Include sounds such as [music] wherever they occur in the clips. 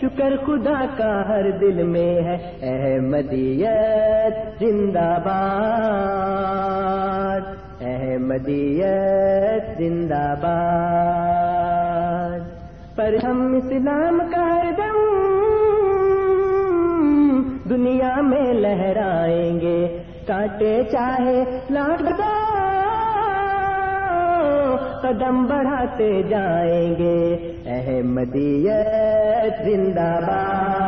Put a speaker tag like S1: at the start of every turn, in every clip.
S1: شکر خدا کا ہر دل میں ہے احمدیت زندہ باد احمدیت زندہ باد پر ہم اسلام کا ہر دم دنیا میں لہرائیں گے کاٹے چاہے لاکھ قدم بڑھاتے جائیں گے احمدیت زندہ باد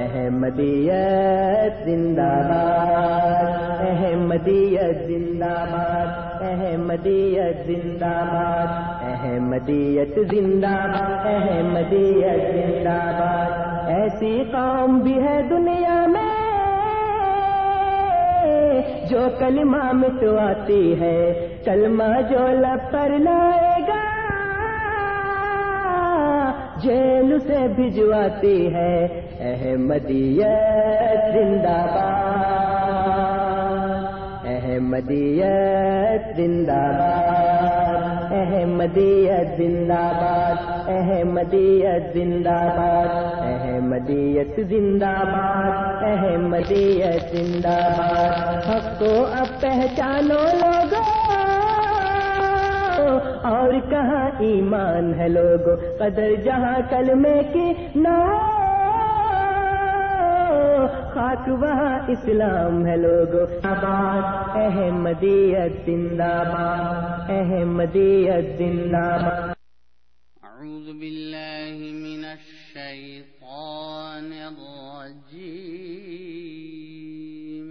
S1: احمدیت زندہ باد احمدیت زندہ باد احمدیت زندہ باد احمدیت زندہ باد احمدیت زندہ باد ایسی قوم بھی ہے دنیا میں جو کلمہ مٹواتی ہے کلمہ جو لب پر لائے جیل سے بھجواتی ہے احمدیت زندہ باد احمدیت زندہ باد احمدیت زندہ باد احمدیت زندہ باد احمدیت زندہ باد احمدیت زندہ باد حق کو اب پہچانو لوگوں اور کہاں ایمان ہے لوگو قدر جہاں کل میں کی نو خاک وہاں اسلام ہے لوگو آباد احمدیت زندہ باد احمدیت زندہ باد
S2: اعوذ باللہ من الشیطان الرجیم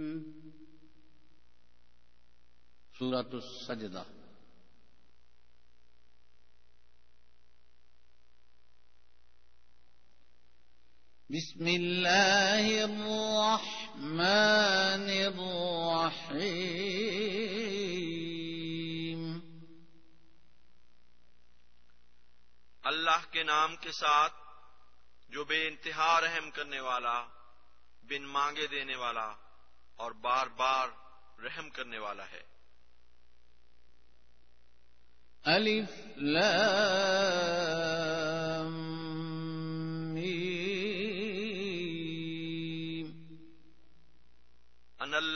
S2: سورة السجدہ بسم الرحمن الرحيم
S3: اللہ کے نام کے ساتھ جو بے انتہا رحم کرنے والا بن مانگے دینے والا اور بار بار رحم کرنے والا ہے
S2: الف لام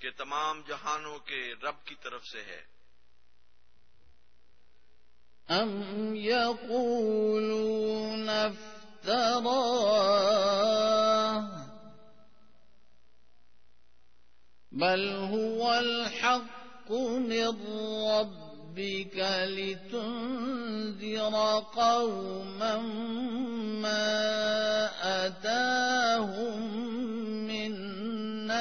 S3: کہ تمام جہانوں کے رب کی طرف سے ہے
S2: ام یقولون افترا بل هو الحق من رب ربك لتنذر قوما ما أتاهم من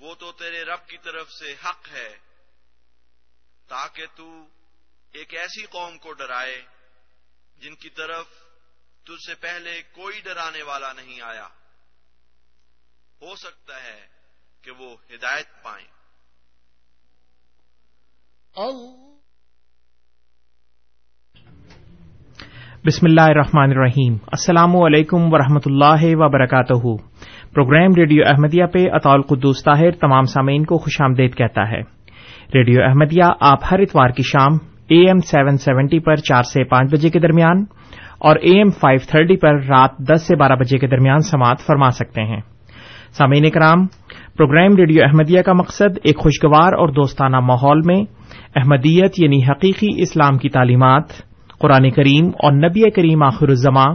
S3: وہ تو تیرے رب کی طرف سے حق ہے تاکہ تو ایک ایسی قوم کو ڈرائے جن کی طرف تجھ سے پہلے کوئی ڈرانے والا نہیں آیا ہو سکتا ہے کہ وہ ہدایت پائیں او
S4: بسم اللہ الرحمن الرحیم السلام علیکم ورحمۃ اللہ وبرکاتہ پروگرام ریڈیو احمدیہ پہ اطول قدوس طاہر تمام سامعین کو خوش آمدید کہتا ہے ریڈیو احمدیہ آپ ہر اتوار کی شام اے ایم سیون سیونٹی پر چار سے پانچ بجے کے درمیان اور اے ایم فائیو تھرٹی پر رات دس سے بارہ بجے کے درمیان سماعت فرما سکتے ہیں سامعین کرام پروگرام ریڈیو احمدیہ کا مقصد ایک خوشگوار اور دوستانہ ماحول میں احمدیت یعنی حقیقی اسلام کی تعلیمات قرآن کریم اور نبی کریم آخر الزماں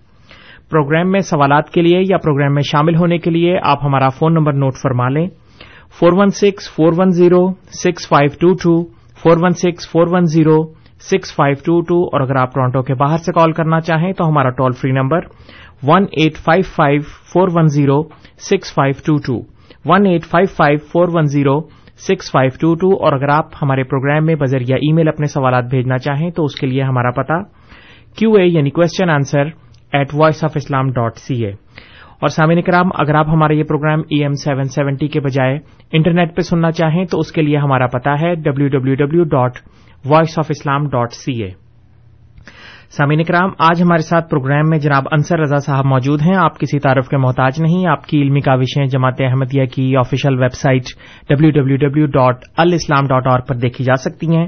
S4: پروگرام میں سوالات کے لیے یا پروگرام میں شامل ہونے کے لیے آپ ہمارا فون نمبر نوٹ فرما لیں four one six four one zero six five two two four one six four one zero six five two two اور اگر آپ ٹورانٹو کے باہر سے کال کرنا چاہیں تو ہمارا toll free number one eight five five four one zero six five two two one eight five five four one zero six five two two اور اگر آپ ہمارے پروگرام میں بذریعہ ای میل اپنے سوالات بھیجنا چاہیں تو اس کے لئے ہمارا پتا کیو اے یعنی question answer at Voice of Islam dot C A اور سامعین کرام اگر آپ ہمارا یہ programme A M seven seventy کے بجائے انٹرنیٹ پہ سننا چاہیں تو اس کے لئے ہمارا پتا ہے W W W dot Voice of Islam dot C A سامعین اکرام آج ہمارے ساتھ پروگرام میں جناب انصر رضا صاحب موجود ہیں آپ کسی تعارف کے محتاج نہیں آپ کی علمی کاوشیں جماعت احمدیہ کی official website W W W dot al Islam dot اور پر دیکھی جا سکتی ہیں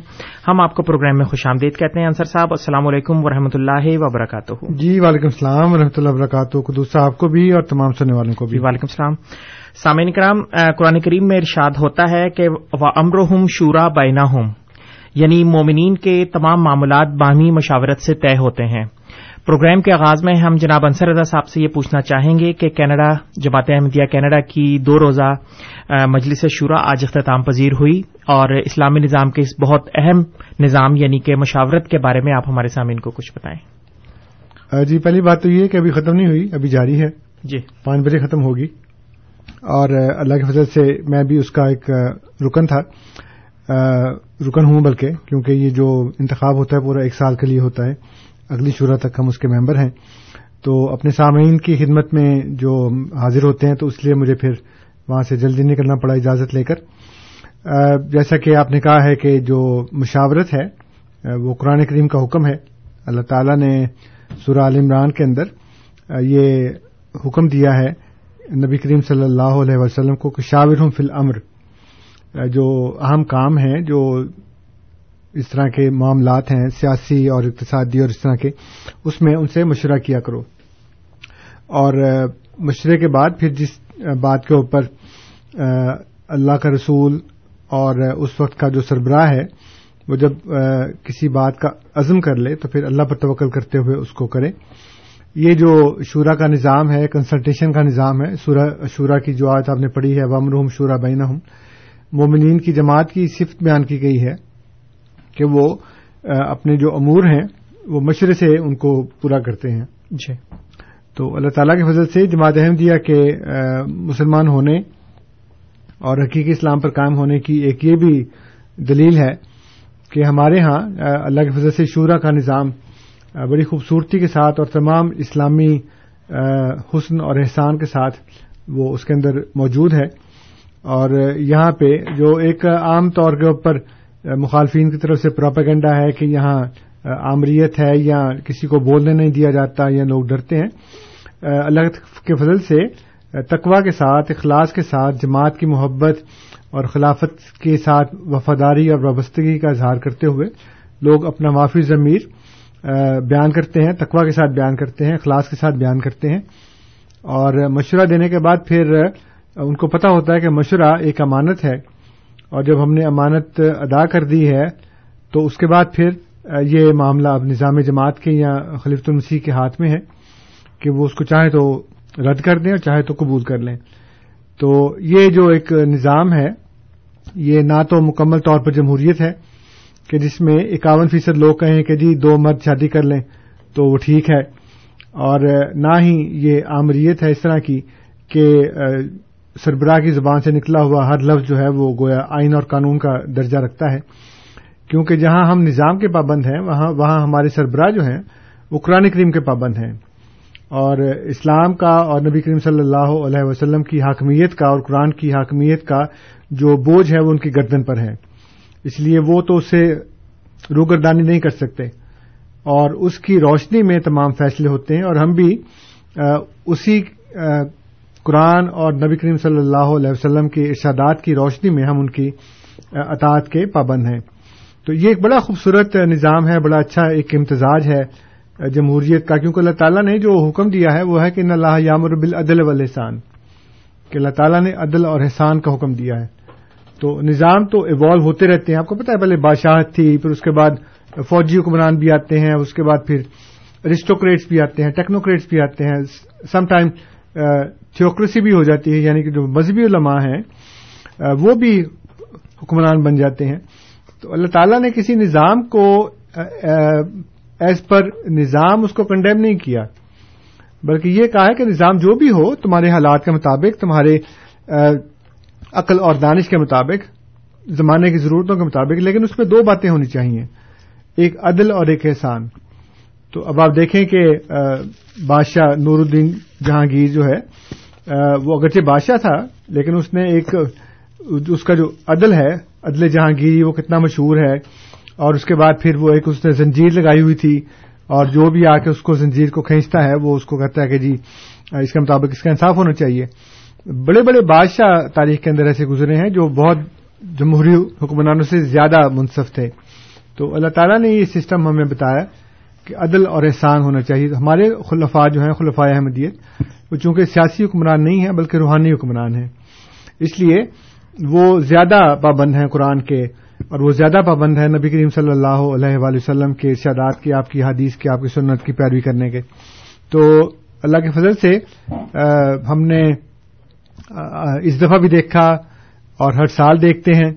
S4: ہم آپ کو پروگرام میں خوش آمدید کہتے ہیں انصر صاحب السلام علیکم و رحمۃ اللہ وبرکاتہ
S5: جی، وعلیکم السلام کو کو بھی بھی اور تمام سننے والوں
S4: جی، سامعین کرام قرآن کریم میں ارشاد ہوتا ہے کہ امر شورا بینا ہوں یعنی مومنین کے تمام معاملات باہمی مشاورت سے طے ہوتے ہیں پروگرام کے آغاز میں ہم جناب انصر رضا صاحب سے یہ پوچھنا چاہیں گے کہ کینیڈا جماعت احمدیہ کینیڈا کی دو روزہ مجلس شورا آج اختتام پذیر ہوئی اور اسلامی نظام کے اس بہت اہم نظام یعنی کہ مشاورت کے بارے میں آپ ہمارے سامعین کو کچھ بتائیں
S5: جی پہلی بات تو یہ کہ ابھی ختم نہیں ہوئی ابھی جاری ہے
S4: جی
S5: پانچ بجے ختم ہوگی اور اللہ کے فضل سے میں بھی اس کا ایک رکن تھا رکن ہوں بلکہ کیونکہ یہ جو انتخاب ہوتا ہے پورا ایک سال کے لئے ہوتا ہے اگلی شورا تک ہم اس کے ممبر ہیں تو اپنے سامعین کی خدمت میں جو حاضر ہوتے ہیں تو اس لیے مجھے پھر وہاں سے جلدی نکلنا پڑا اجازت لے کر جیسا کہ آپ نے کہا ہے کہ جو مشاورت ہے وہ قرآن کریم کا حکم ہے اللہ تعالی نے سورا عمران کے اندر یہ حکم دیا ہے نبی کریم صلی اللہ علیہ وسلم کو کشاور ہوں فل الامر جو اہم کام ہیں جو اس طرح کے معاملات ہیں سیاسی اور اقتصادی اور اس طرح کے اس میں ان سے مشورہ کیا کرو اور مشورے کے بعد پھر جس بات کے اوپر اللہ کا رسول اور اس وقت کا جو سربراہ ہے وہ جب کسی بات کا عزم کر لے تو پھر اللہ پر توکل کرتے ہوئے اس کو کرے یہ جو شورا کا نظام ہے کنسلٹیشن کا نظام ہے شورا کی جو آج آپ نے پڑھی ہے ومر ہوں شعرا بینا ہوں مومنین کی جماعت کی صفت بیان کی گئی ہے کہ وہ اپنے جو امور ہیں وہ مشورے سے ان کو پورا کرتے ہیں
S4: جی
S5: تو اللہ تعالیٰ کے فضل سے جماعت اہم دیا کہ مسلمان ہونے اور حقیقی اسلام پر قائم ہونے کی ایک یہ بھی دلیل ہے کہ ہمارے ہاں اللہ کے فضل سے شعرا کا نظام بڑی خوبصورتی کے ساتھ اور تمام اسلامی حسن اور احسان کے ساتھ وہ اس کے اندر موجود ہے اور یہاں پہ جو ایک عام طور کے اوپر مخالفین کی طرف سے پراپیگنڈا ہے کہ یہاں آمریت ہے یا کسی کو بولنے نہیں دیا جاتا یا لوگ ڈرتے ہیں اللہ کے فضل سے تقوا کے ساتھ اخلاص کے ساتھ جماعت کی محبت اور خلافت کے ساتھ وفاداری اور وابستگی کا اظہار کرتے ہوئے لوگ اپنا معافی ضمیر بیان کرتے ہیں تقوا کے ساتھ بیان کرتے ہیں اخلاص کے ساتھ بیان کرتے ہیں اور مشورہ دینے کے بعد پھر ان کو پتا ہوتا ہے کہ مشورہ ایک امانت ہے اور جب ہم نے امانت ادا کر دی ہے تو اس کے بعد پھر یہ معاملہ اب نظام جماعت کے یا خلیف المسیح کے ہاتھ میں ہے کہ وہ اس کو چاہے تو رد کر دیں اور چاہے تو قبول کر لیں تو یہ جو ایک نظام ہے یہ نہ تو مکمل طور پر جمہوریت ہے کہ جس میں اکاون فیصد لوگ کہیں کہ جی دو مرد شادی کر لیں تو وہ ٹھیک ہے اور نہ ہی یہ عامریت ہے اس طرح کی کہ سربراہ کی زبان سے نکلا ہوا ہر لفظ جو ہے وہ گویا آئین اور قانون کا درجہ رکھتا ہے کیونکہ جہاں ہم نظام کے پابند ہیں وہاں وہاں ہمارے سربراہ جو ہیں وہ قرآن کریم کے پابند ہیں اور اسلام کا اور نبی کریم صلی اللہ علیہ وسلم کی حاکمیت کا اور قرآن کی حاکمیت کا جو بوجھ ہے وہ ان کی گردن پر ہے اس لیے وہ تو اسے روگردانی نہیں کر سکتے اور اس کی روشنی میں تمام فیصلے ہوتے ہیں اور ہم بھی اسی قرآن اور نبی کریم صلی اللہ علیہ وسلم کے ارشادات کی روشنی میں ہم ان کی اطاعت کے پابند ہیں تو یہ ایک بڑا خوبصورت نظام ہے بڑا اچھا ایک امتزاج ہے جمہوریت کا کیونکہ اللہ تعالیٰ نے جو حکم دیا ہے وہ ہے کہ ان اللہ یامر بالعدل عدل و کہ اللہ تعالیٰ نے عدل اور احسان کا حکم دیا ہے تو نظام تو ایوالو ہوتے رہتے ہیں آپ کو پتا ہے پہلے بادشاہت تھی پھر اس کے بعد فوجی حکمران بھی آتے ہیں اس کے بعد پھر ارسٹوکریٹس بھی آتے ہیں ٹیکنوکریٹس بھی آتے ہیں سم ٹائم تھیوکریسی بھی ہو جاتی ہے یعنی کہ جو مذہبی علماء ہیں وہ بھی حکمران بن جاتے ہیں تو اللہ تعالیٰ نے کسی نظام کو ایز پر نظام اس کو کنڈیم نہیں کیا بلکہ یہ کہا ہے کہ نظام جو بھی ہو تمہارے حالات کے مطابق تمہارے عقل اور دانش کے مطابق زمانے کی ضرورتوں کے مطابق لیکن اس میں دو باتیں ہونی چاہیے ایک عدل اور ایک احسان تو اب آپ دیکھیں کہ بادشاہ نور الدین جہانگیر جو ہے وہ اگرچہ بادشاہ تھا لیکن اس نے ایک اس کا جو عدل ہے عدل جہانگیری وہ کتنا مشہور ہے اور اس کے بعد پھر وہ ایک اس نے زنجیر لگائی ہوئی تھی اور جو بھی آ کے اس کو زنجیر کو کھینچتا ہے وہ اس کو کہتا ہے کہ جی اس کے مطابق اس کا انصاف ہونا چاہیے بڑے بڑے بادشاہ تاریخ کے اندر ایسے گزرے ہیں جو بہت جمہوری حکمرانوں سے زیادہ منصف تھے تو اللہ تعالیٰ نے یہ سسٹم ہمیں بتایا کہ عدل اور احسان ہونا چاہیے ہمارے خلفاء جو ہیں خلفاء احمدیت وہ چونکہ سیاسی حکمران نہیں ہیں بلکہ روحانی حکمران ہیں اس لیے وہ زیادہ پابند ہیں قرآن کے اور وہ زیادہ پابند ہیں نبی کریم صلی اللہ علیہ وسلم کے ارشادات کی آپ کی حدیث کی آپ کی سنت کی پیروی کرنے کے تو اللہ کے فضل سے ہم نے اس دفعہ بھی دیکھا اور ہر سال دیکھتے ہیں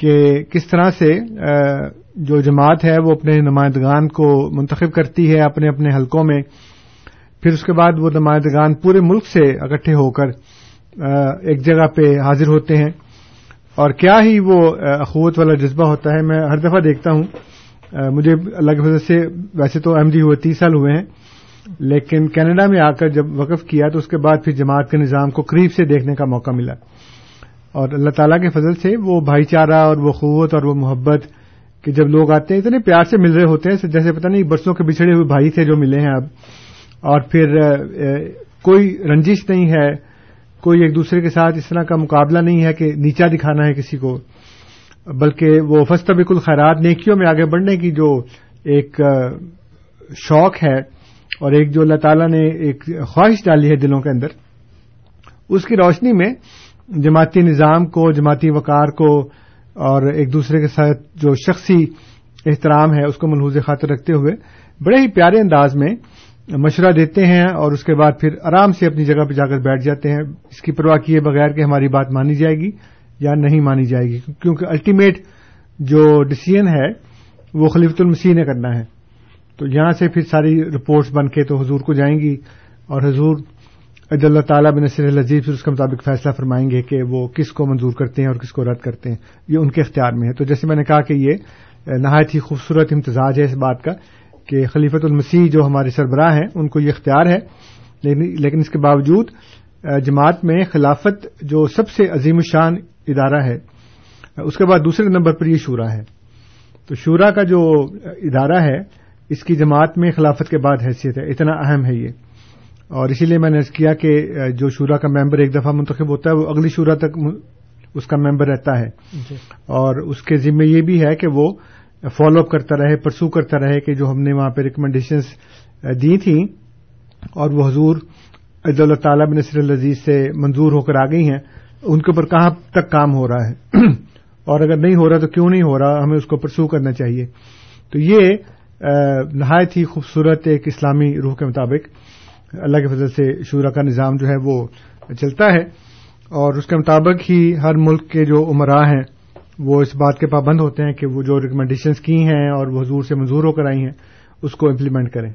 S5: کہ کس طرح سے جو جماعت ہے وہ اپنے نمائندگان کو منتخب کرتی ہے اپنے اپنے حلقوں میں پھر اس کے بعد وہ نمائندگان پورے ملک سے اکٹھے ہو کر ایک جگہ پہ حاضر ہوتے ہیں اور کیا ہی وہ اخوت والا جذبہ ہوتا ہے میں ہر دفعہ دیکھتا ہوں مجھے الگ وجہ سے ویسے تو ایم ڈی ہوئے تیس سال ہوئے ہیں لیکن کینیڈا میں آ کر جب وقف کیا تو اس کے بعد پھر جماعت کے نظام کو قریب سے دیکھنے کا موقع ملا اور اللہ تعالی کے فضل سے وہ بھائی چارہ اور وہ قوت اور وہ محبت کہ جب لوگ آتے ہیں اتنے پیار سے مل رہے ہوتے ہیں جیسے پتا نہیں برسوں کے بچڑے ہوئے بھائی تھے جو ملے ہیں اب اور پھر کوئی رنجش نہیں ہے کوئی ایک دوسرے کے ساتھ اس طرح کا مقابلہ نہیں ہے کہ نیچا دکھانا ہے کسی کو بلکہ وہ فستا بالکل خیرات نیکیوں میں آگے بڑھنے کی جو ایک شوق ہے اور ایک جو اللہ تعالی نے ایک خواہش ڈالی ہے دلوں کے اندر اس کی روشنی میں جماعتی نظام کو جماعتی وقار کو اور ایک دوسرے کے ساتھ جو شخصی احترام ہے اس کو ملحوظ خاطر رکھتے ہوئے بڑے ہی پیارے انداز میں مشورہ دیتے ہیں اور اس کے بعد پھر آرام سے اپنی جگہ پہ جا کر بیٹھ جاتے ہیں اس کی پرواہ کیے بغیر کہ ہماری بات مانی جائے گی یا نہیں مانی جائے گی کیونکہ الٹیمیٹ جو ڈسیزن ہے وہ خلیفۃ المسیح نے کرنا ہے تو یہاں سے پھر ساری رپورٹس بن کے تو حضور کو جائیں گی اور حضور اج اللہ تعالیٰ نصر العزیز پھر اس کے مطابق فیصلہ فرمائیں گے کہ وہ کس کو منظور کرتے ہیں اور کس کو رد کرتے ہیں یہ ان کے اختیار میں ہے تو جیسے میں نے کہا کہ یہ نہایت ہی خوبصورت امتزاج ہے اس بات کا کہ خلیفت المسیح جو ہمارے سربراہ ہیں ان کو یہ اختیار ہے لیکن اس کے باوجود جماعت میں خلافت جو سب سے عظیم الشان ادارہ ہے اس کے بعد دوسرے نمبر پر یہ شورا ہے تو شورا کا جو ادارہ ہے اس کی جماعت میں خلافت کے بعد حیثیت ہے اتنا اہم ہے یہ اور اسی لیے میں نے کیا کہ جو شورا کا ممبر ایک دفعہ منتخب ہوتا ہے وہ اگلی شورا تک اس کا ممبر رہتا ہے جی۔ اور اس کے ذمہ یہ بھی ہے کہ وہ فالو اپ کرتا رہے پرسو کرتا رہے کہ جو ہم نے وہاں پہ ریکمنڈیشنز دی تھیں اور وہ حضور تعالیٰ بن نصر العزیز سے منظور ہو کر آ گئی ہیں ان کے اوپر کہاں تک کام ہو رہا ہے [clears throat] اور اگر نہیں ہو رہا تو کیوں نہیں ہو رہا ہمیں اس کو پرسو کرنا چاہیے تو یہ نہایت ہی خوبصورت ایک اسلامی روح کے مطابق اللہ کے فضل سے شعرا کا نظام جو ہے وہ چلتا ہے اور اس کے مطابق ہی ہر ملک کے جو عمرا ہیں وہ اس بات کے پابند ہوتے ہیں کہ وہ جو ریکمنڈیشنز کی ہیں اور وہ حضور سے منظور ہو کر آئی ہیں اس کو امپلیمنٹ کریں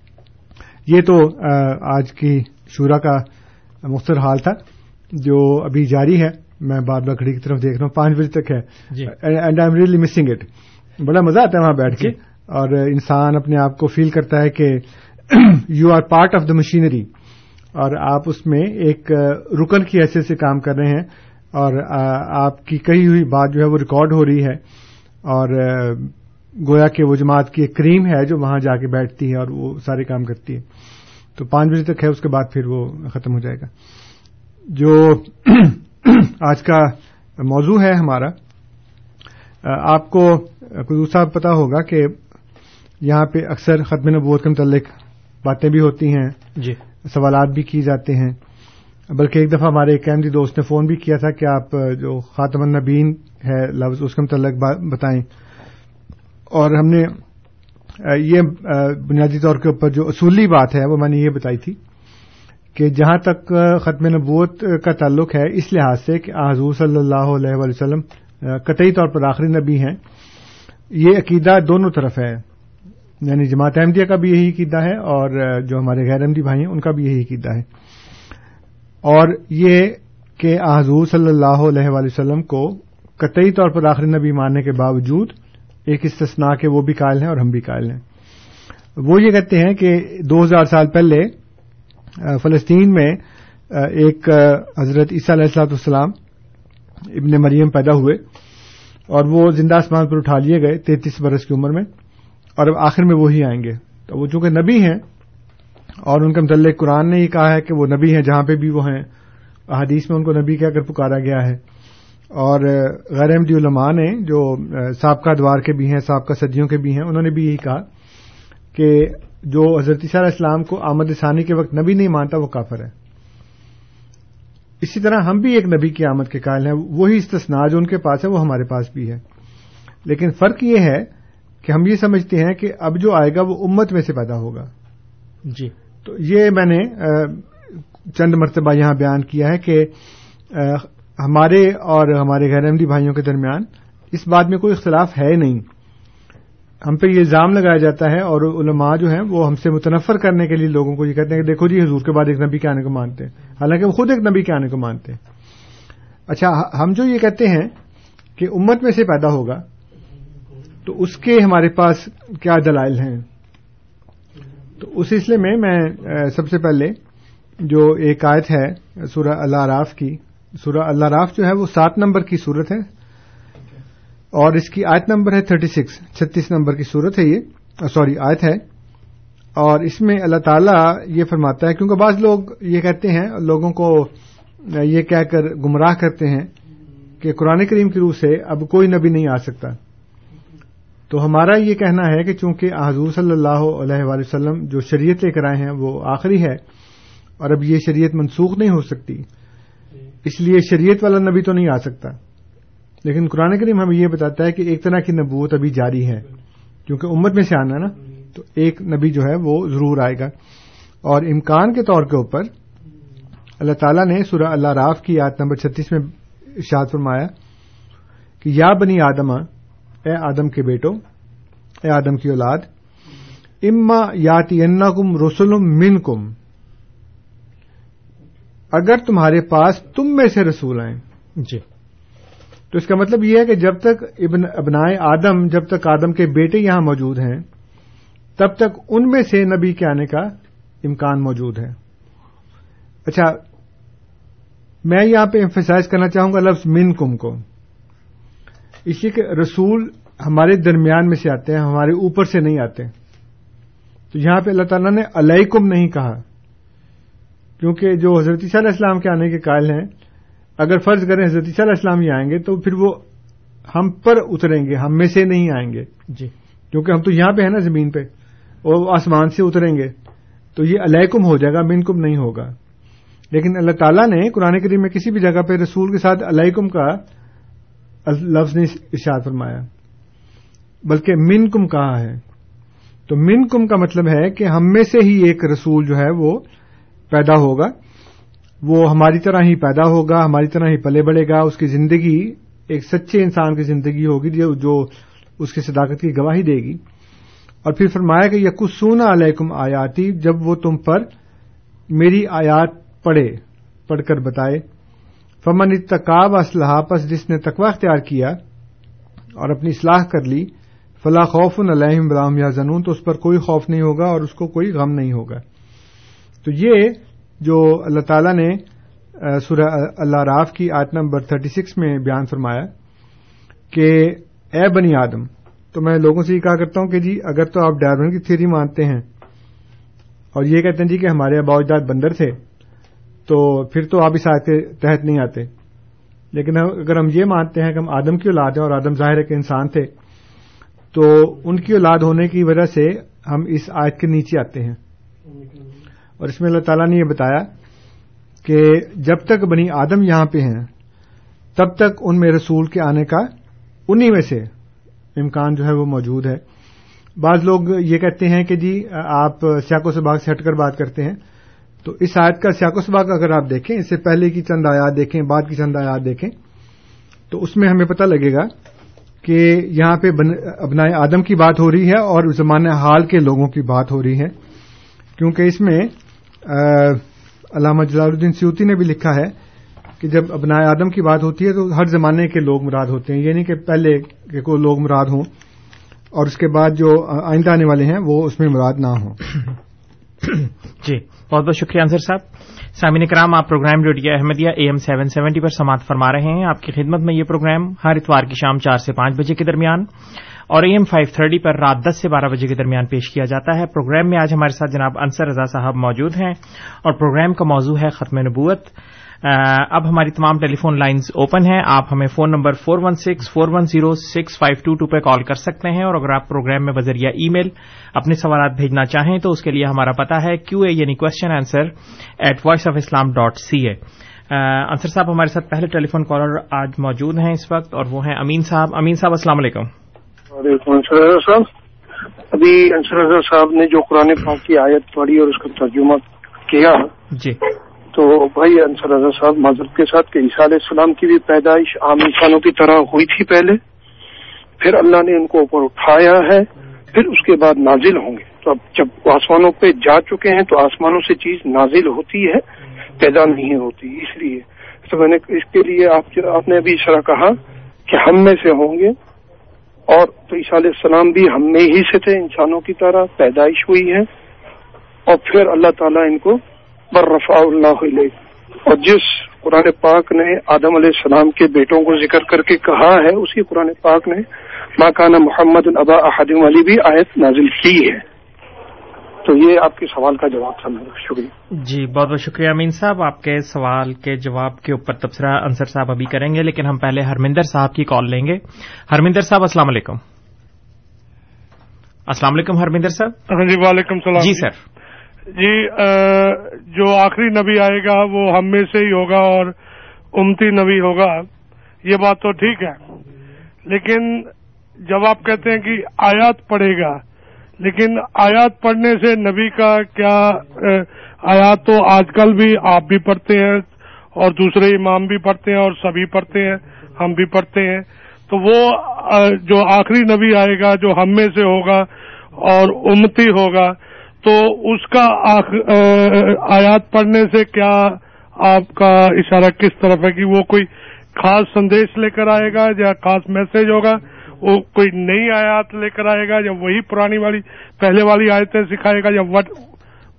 S5: [clears throat] یہ تو آج کی شورا کا مختصر حال تھا جو ابھی جاری ہے میں بار بار گھڑی کی طرف دیکھ رہا ہوں پانچ بجے تک ہے and I am really missing it بڑا مزہ آتا ہے وہاں بیٹھ کے جی۔ اور انسان اپنے آپ کو فیل کرتا ہے کہ you are part of the machinery اور آپ اس میں ایک رکن کی حیثیت سے کام کر رہے ہیں اور آپ کی کہی ہوئی بات جو ہے وہ ریکارڈ ہو رہی ہے اور گویا کے وہ جماعت کی ایک کریم ہے جو وہاں جا کے بیٹھتی ہے اور وہ سارے کام کرتی ہے تو پانچ بجے تک ہے اس کے بعد پھر وہ ختم ہو جائے گا جو [clears throat] آج کا موضوع ہے ہمارا آپ کو دوسرا پتا ہوگا کہ یہاں پہ اکثر ختم نبوت کے متعلق باتیں بھی ہوتی ہیں
S4: جی
S5: سوالات بھی کیے جاتے ہیں بلکہ ایک دفعہ ہمارے ایک احمدی دوست نے فون بھی کیا تھا کہ آپ جو خاتم النبین ہے لفظ اس کے متعلق بتائیں اور ہم نے یہ بنیادی طور کے اوپر جو اصولی بات ہے وہ میں نے یہ بتائی تھی کہ جہاں تک ختم نبوت کا تعلق ہے اس لحاظ سے کہ حضور صلی اللہ علیہ وسلم قطعی طور پر آخری نبی ہیں یہ عقیدہ دونوں طرف ہے یعنی جماعت احمدیہ کا بھی یہی قیدا ہے اور جو ہمارے غیر احمدی بھائی ہیں ان کا بھی یہی قیدا ہے اور یہ کہ آزور صلی اللہ علیہ وسلم کو قطعی طور پر آخری نبی ماننے کے باوجود ایک کے وہ بھی قائل ہیں اور ہم بھی قائل ہیں وہ یہ کہتے ہیں کہ دو ہزار سال پہلے فلسطین میں ایک حضرت عیسیٰ علیہ السلاۃ والسلام ابن مریم پیدا ہوئے اور وہ زندہ آسمان پر اٹھا لیے گئے تینتیس برس کی عمر میں اور اب آخر میں وہی آئیں گے تو وہ چونکہ نبی ہیں اور ان کے متعلق قرآن نے ہی کہا ہے کہ وہ نبی ہیں جہاں پہ بھی وہ ہیں احادیث میں ان کو نبی کہہ کر پکارا گیا ہے اور غیر احمدی علماء نے جو سابقہ دوار کے بھی ہیں سابقہ صدیوں کے بھی ہیں انہوں نے بھی یہی کہا کہ جو حضرت علیہ اسلام کو آمد ثانی کے وقت نبی نہیں مانتا وہ کافر ہے اسی طرح ہم بھی ایک نبی کی آمد کے قائل ہیں وہی استثنا جو ان کے پاس ہے وہ ہمارے پاس بھی ہے لیکن فرق یہ ہے کہ ہم یہ سمجھتے ہیں کہ اب جو آئے گا وہ امت میں سے پیدا ہوگا
S4: جی
S5: تو یہ میں نے چند مرتبہ یہاں بیان کیا ہے کہ ہمارے اور ہمارے غیر احمدی بھائیوں کے درمیان اس بات میں کوئی اختلاف ہے نہیں ہم پہ یہ الزام لگایا جاتا ہے اور علماء جو ہیں وہ ہم سے متنفر کرنے کے لیے لوگوں کو یہ کہتے ہیں کہ دیکھو جی حضور کے بعد ایک نبی کے آنے کو مانتے ہیں حالانکہ وہ خود ایک نبی کے آنے کو مانتے ہیں اچھا ہم جو یہ کہتے ہیں کہ امت میں سے پیدا ہوگا تو اس کے ہمارے پاس کیا دلائل ہیں تو اس سلسلے میں میں سب سے پہلے جو ایک آیت ہے سورہ اللہ راف کی سورہ اللہ راف جو ہے وہ سات نمبر کی صورت ہے اور اس کی آیت نمبر ہے تھرٹی سکس چھتیس نمبر کی صورت ہے یہ سوری آیت ہے اور اس میں اللہ تعالیٰ یہ فرماتا ہے کیونکہ بعض لوگ یہ کہتے ہیں لوگوں کو یہ کہہ کر گمراہ کرتے ہیں کہ قرآن کریم کی روح سے اب کوئی نبی نہیں آ سکتا تو ہمارا یہ کہنا ہے کہ چونکہ حضور صلی اللہ علیہ ول وسلم جو شریعت لے کر آئے ہیں وہ آخری ہے اور اب یہ شریعت منسوخ نہیں ہو سکتی اس لیے شریعت والا نبی تو نہیں آ سکتا لیکن قرآن کریم ہمیں یہ بتاتا ہے کہ ایک طرح کی نبوت ابھی جاری ہے کیونکہ امت میں سے آنا نا تو ایک نبی جو ہے وہ ضرور آئے گا اور امکان کے طور کے اوپر اللہ تعالیٰ نے سورہ اللہ راف کی یاد نمبر چھتیس میں ارشاد فرمایا کہ یا بنی آدما اے آدم کے بیٹو اے آدم کی اولاد اما یاتی کم رسولم من کم اگر تمہارے پاس تم میں سے رسول آئیں
S4: جی
S5: تو اس کا مطلب یہ ہے کہ جب تک ابنائے آدم جب تک آدم کے بیٹے یہاں موجود ہیں تب تک ان میں سے نبی کے آنے کا امکان موجود ہے اچھا میں یہاں پہ امفیسائز کرنا چاہوں گا لفظ من کم کو اس لیے کہ رسول ہمارے درمیان میں سے آتے ہیں ہمارے اوپر سے نہیں آتے ہیں تو یہاں پہ اللہ تعالیٰ نے علیہ کم نہیں کہا کیونکہ جو حضرت السلام کے آنے کے قائل ہیں اگر فرض کریں حضرت صاحب السلام یہ آئیں گے تو پھر وہ ہم پر اتریں گے ہم میں سے نہیں آئیں گے
S4: جی
S5: کیونکہ ہم تو یہاں پہ ہیں نا زمین پہ اور وہ آسمان سے اتریں گے تو یہ علیہ کم ہو جائے گا منکم کم نہیں ہوگا لیکن اللہ تعالیٰ نے قرآن کریم میں کسی بھی جگہ پہ رسول کے ساتھ علیکم کا لفظ نے اشار فرمایا بلکہ من کم کہا ہے تو من کم کا مطلب ہے کہ ہم میں سے ہی ایک رسول جو ہے وہ پیدا ہوگا وہ ہماری طرح ہی پیدا ہوگا ہماری طرح ہی پلے بڑھے گا اس کی زندگی ایک سچے انسان کی زندگی ہوگی جو اس کی صداقت کی گواہی دے گی اور پھر فرمایا کہ یہ کسونا الحکم آیاتی جب وہ تم پر میری آیات پڑھے پڑھ کر بتائے فمن اتقاب اسلحہ پس جس نے تقوا اختیار کیا اور اپنی اصلاح کر لی فلاں خوف علیہم علیہ بلام یا زنون تو اس پر کوئی خوف نہیں ہوگا اور اس کو کوئی غم نہیں ہوگا تو یہ جو اللہ تعالی نے سورہ اللہ راف کی آٹ نمبر تھرٹی سکس میں بیان فرمایا کہ اے بنی آدم تو میں لوگوں سے یہ کہا کرتا ہوں کہ جی اگر تو آپ ڈارون کی تھیری مانتے ہیں اور یہ کہتے ہیں جی کہ ہمارے اجداد بندر تھے تو پھر تو آپ اس آیت کے تحت نہیں آتے لیکن اگر ہم یہ مانتے ہیں کہ ہم آدم کی اولاد ہیں اور آدم ظاہر کہ انسان تھے تو ان کی اولاد ہونے کی وجہ سے ہم اس آیت کے نیچے آتے ہیں اور اس میں اللہ تعالیٰ نے یہ بتایا کہ جب تک بنی آدم یہاں پہ ہیں تب تک ان میں رسول کے آنے کا انہی میں سے امکان جو ہے وہ موجود ہے بعض لوگ یہ کہتے ہیں کہ جی آپ سیاکوں سے باغ سے ہٹ کر بات کرتے ہیں تو اس آیت کا سیاق و سباق اگر آپ دیکھیں اس سے پہلے کی چند آیات دیکھیں بعد کی چند آیات دیکھیں تو اس میں ہمیں پتہ لگے گا کہ یہاں پہ ابن آدم کی بات ہو رہی ہے اور زمانۂ حال کے لوگوں کی بات ہو رہی ہے کیونکہ اس میں علامہ جلال الدین سیوتی نے بھی لکھا ہے کہ جب ابن آدم کی بات ہوتی ہے تو ہر زمانے کے لوگ مراد ہوتے ہیں یعنی کہ پہلے کے کوئی لوگ مراد ہوں اور اس کے بعد جو آئندہ آنے والے ہیں وہ اس میں مراد نہ ہوں [coughs] [coughs]
S4: جی بہت بہت شکریہ انصر صاحب سامعین کرام آپ programme radio Ahmadiyya A M seven seventy پر سماعت فرما رہے ہیں آپ کی خدمت میں یہ پروگرام ہر اتوار کی شام چار سے پانچ بجے کے درمیان اور اے ایم فائیو تھرٹی پر رات دس سے بارہ بجے کے درمیان پیش کیا جاتا ہے پروگرام میں آج ہمارے ساتھ جناب انصر رضا صاحب موجود ہیں اور پروگرام کا موضوع ہے ختم نبوت اب ہماری تمام ٹیلی فون لائنز اوپن ہیں آپ ہمیں phone number four one six four one zero six five two two پہ کال کر سکتے ہیں اور اگر آپ پروگرام میں بذریعہ ای میل اپنے سوالات بھیجنا چاہیں تو اس کے لئے ہمارا پتا ہے کیو اے یعنی question answer at voice of Islam dot C A Ansar صاحب ہمارے ساتھ پہلے ٹیلی فون کالر آج موجود ہیں اس وقت اور وہ ہیں امین صاحب امین صاحب السلام علیکم
S6: صاحب ابھی انسر رضا صاحب نے جو قرآن پاک کی آیت پڑھی اور اس کا ترجمہ کیا
S4: جی
S6: تو بھائی انسر رضا صاحب مذہب کے ساتھ کہ عیسیٰ علیہ السلام کی بھی پیدائش عام انسانوں کی طرح ہوئی تھی پہلے پھر اللہ نے ان کو اوپر اٹھایا ہے پھر اس کے بعد نازل ہوں گے تو اب جب آسمانوں پہ جا چکے ہیں تو آسمانوں سے چیز نازل ہوتی ہے پیدا نہیں ہوتی اس لیے تو میں نے اس کے لیے آپ نے ابھی اس طرح کہا کہ ہم میں سے ہوں گے اور تو عیسیٰ علیہ السلام بھی ہم میں ہی سے تھے انسانوں کی طرح پیدائش ہوئی ہے اور پھر اللہ تعالیٰ ان کو بررفاول اللہ علیہ اور جس قرآن پاک نے آدم علیہ السلام کے بیٹوں کو ذکر کر کے کہا ہے اسی قرآن پاک نے ماکانہ محمد البا احدم علی بھی آیت نازل کی ہے تو یہ آپ کے سوال کا جواب تھا میرا شکریہ
S4: جی بہت بہت شکریہ امین صاحب آپ کے سوال کے جواب کے اوپر تبصرہ انصر صاحب ابھی کریں گے لیکن ہم پہلے ہرمندر صاحب کی کال لیں گے ہرمندر صاحب السلام علیکم السلام علیکم ہرمندر صاحب
S7: ہاں جی وعلیکم السلام
S4: جی سر
S7: جی جو آخری نبی آئے گا وہ ہم میں سے ہی ہوگا اور امتی نبی ہوگا یہ بات تو ٹھیک ہے لیکن جب آپ کہتے ہیں کہ آیات پڑے گا لیکن آیات پڑھنے سے نبی کا کیا آیات تو آج کل بھی آپ بھی پڑھتے ہیں اور دوسرے امام بھی پڑھتے ہیں اور سبھی پڑھتے ہیں ہم بھی پڑھتے ہیں تو وہ جو آخری نبی آئے گا جو ہم میں سے ہوگا اور امتی ہوگا تو اس کا آخ... آیات پڑھنے سے کیا آپ کا اشارہ کس طرف ہے کہ وہ کوئی خاص سندیش لے کر آئے گا یا خاص میسج ہوگا وہ کوئی نئی آیات لے کر آئے گا یا وہی پرانی والی پہلے والی آیتیں سکھائے گا یا وٹ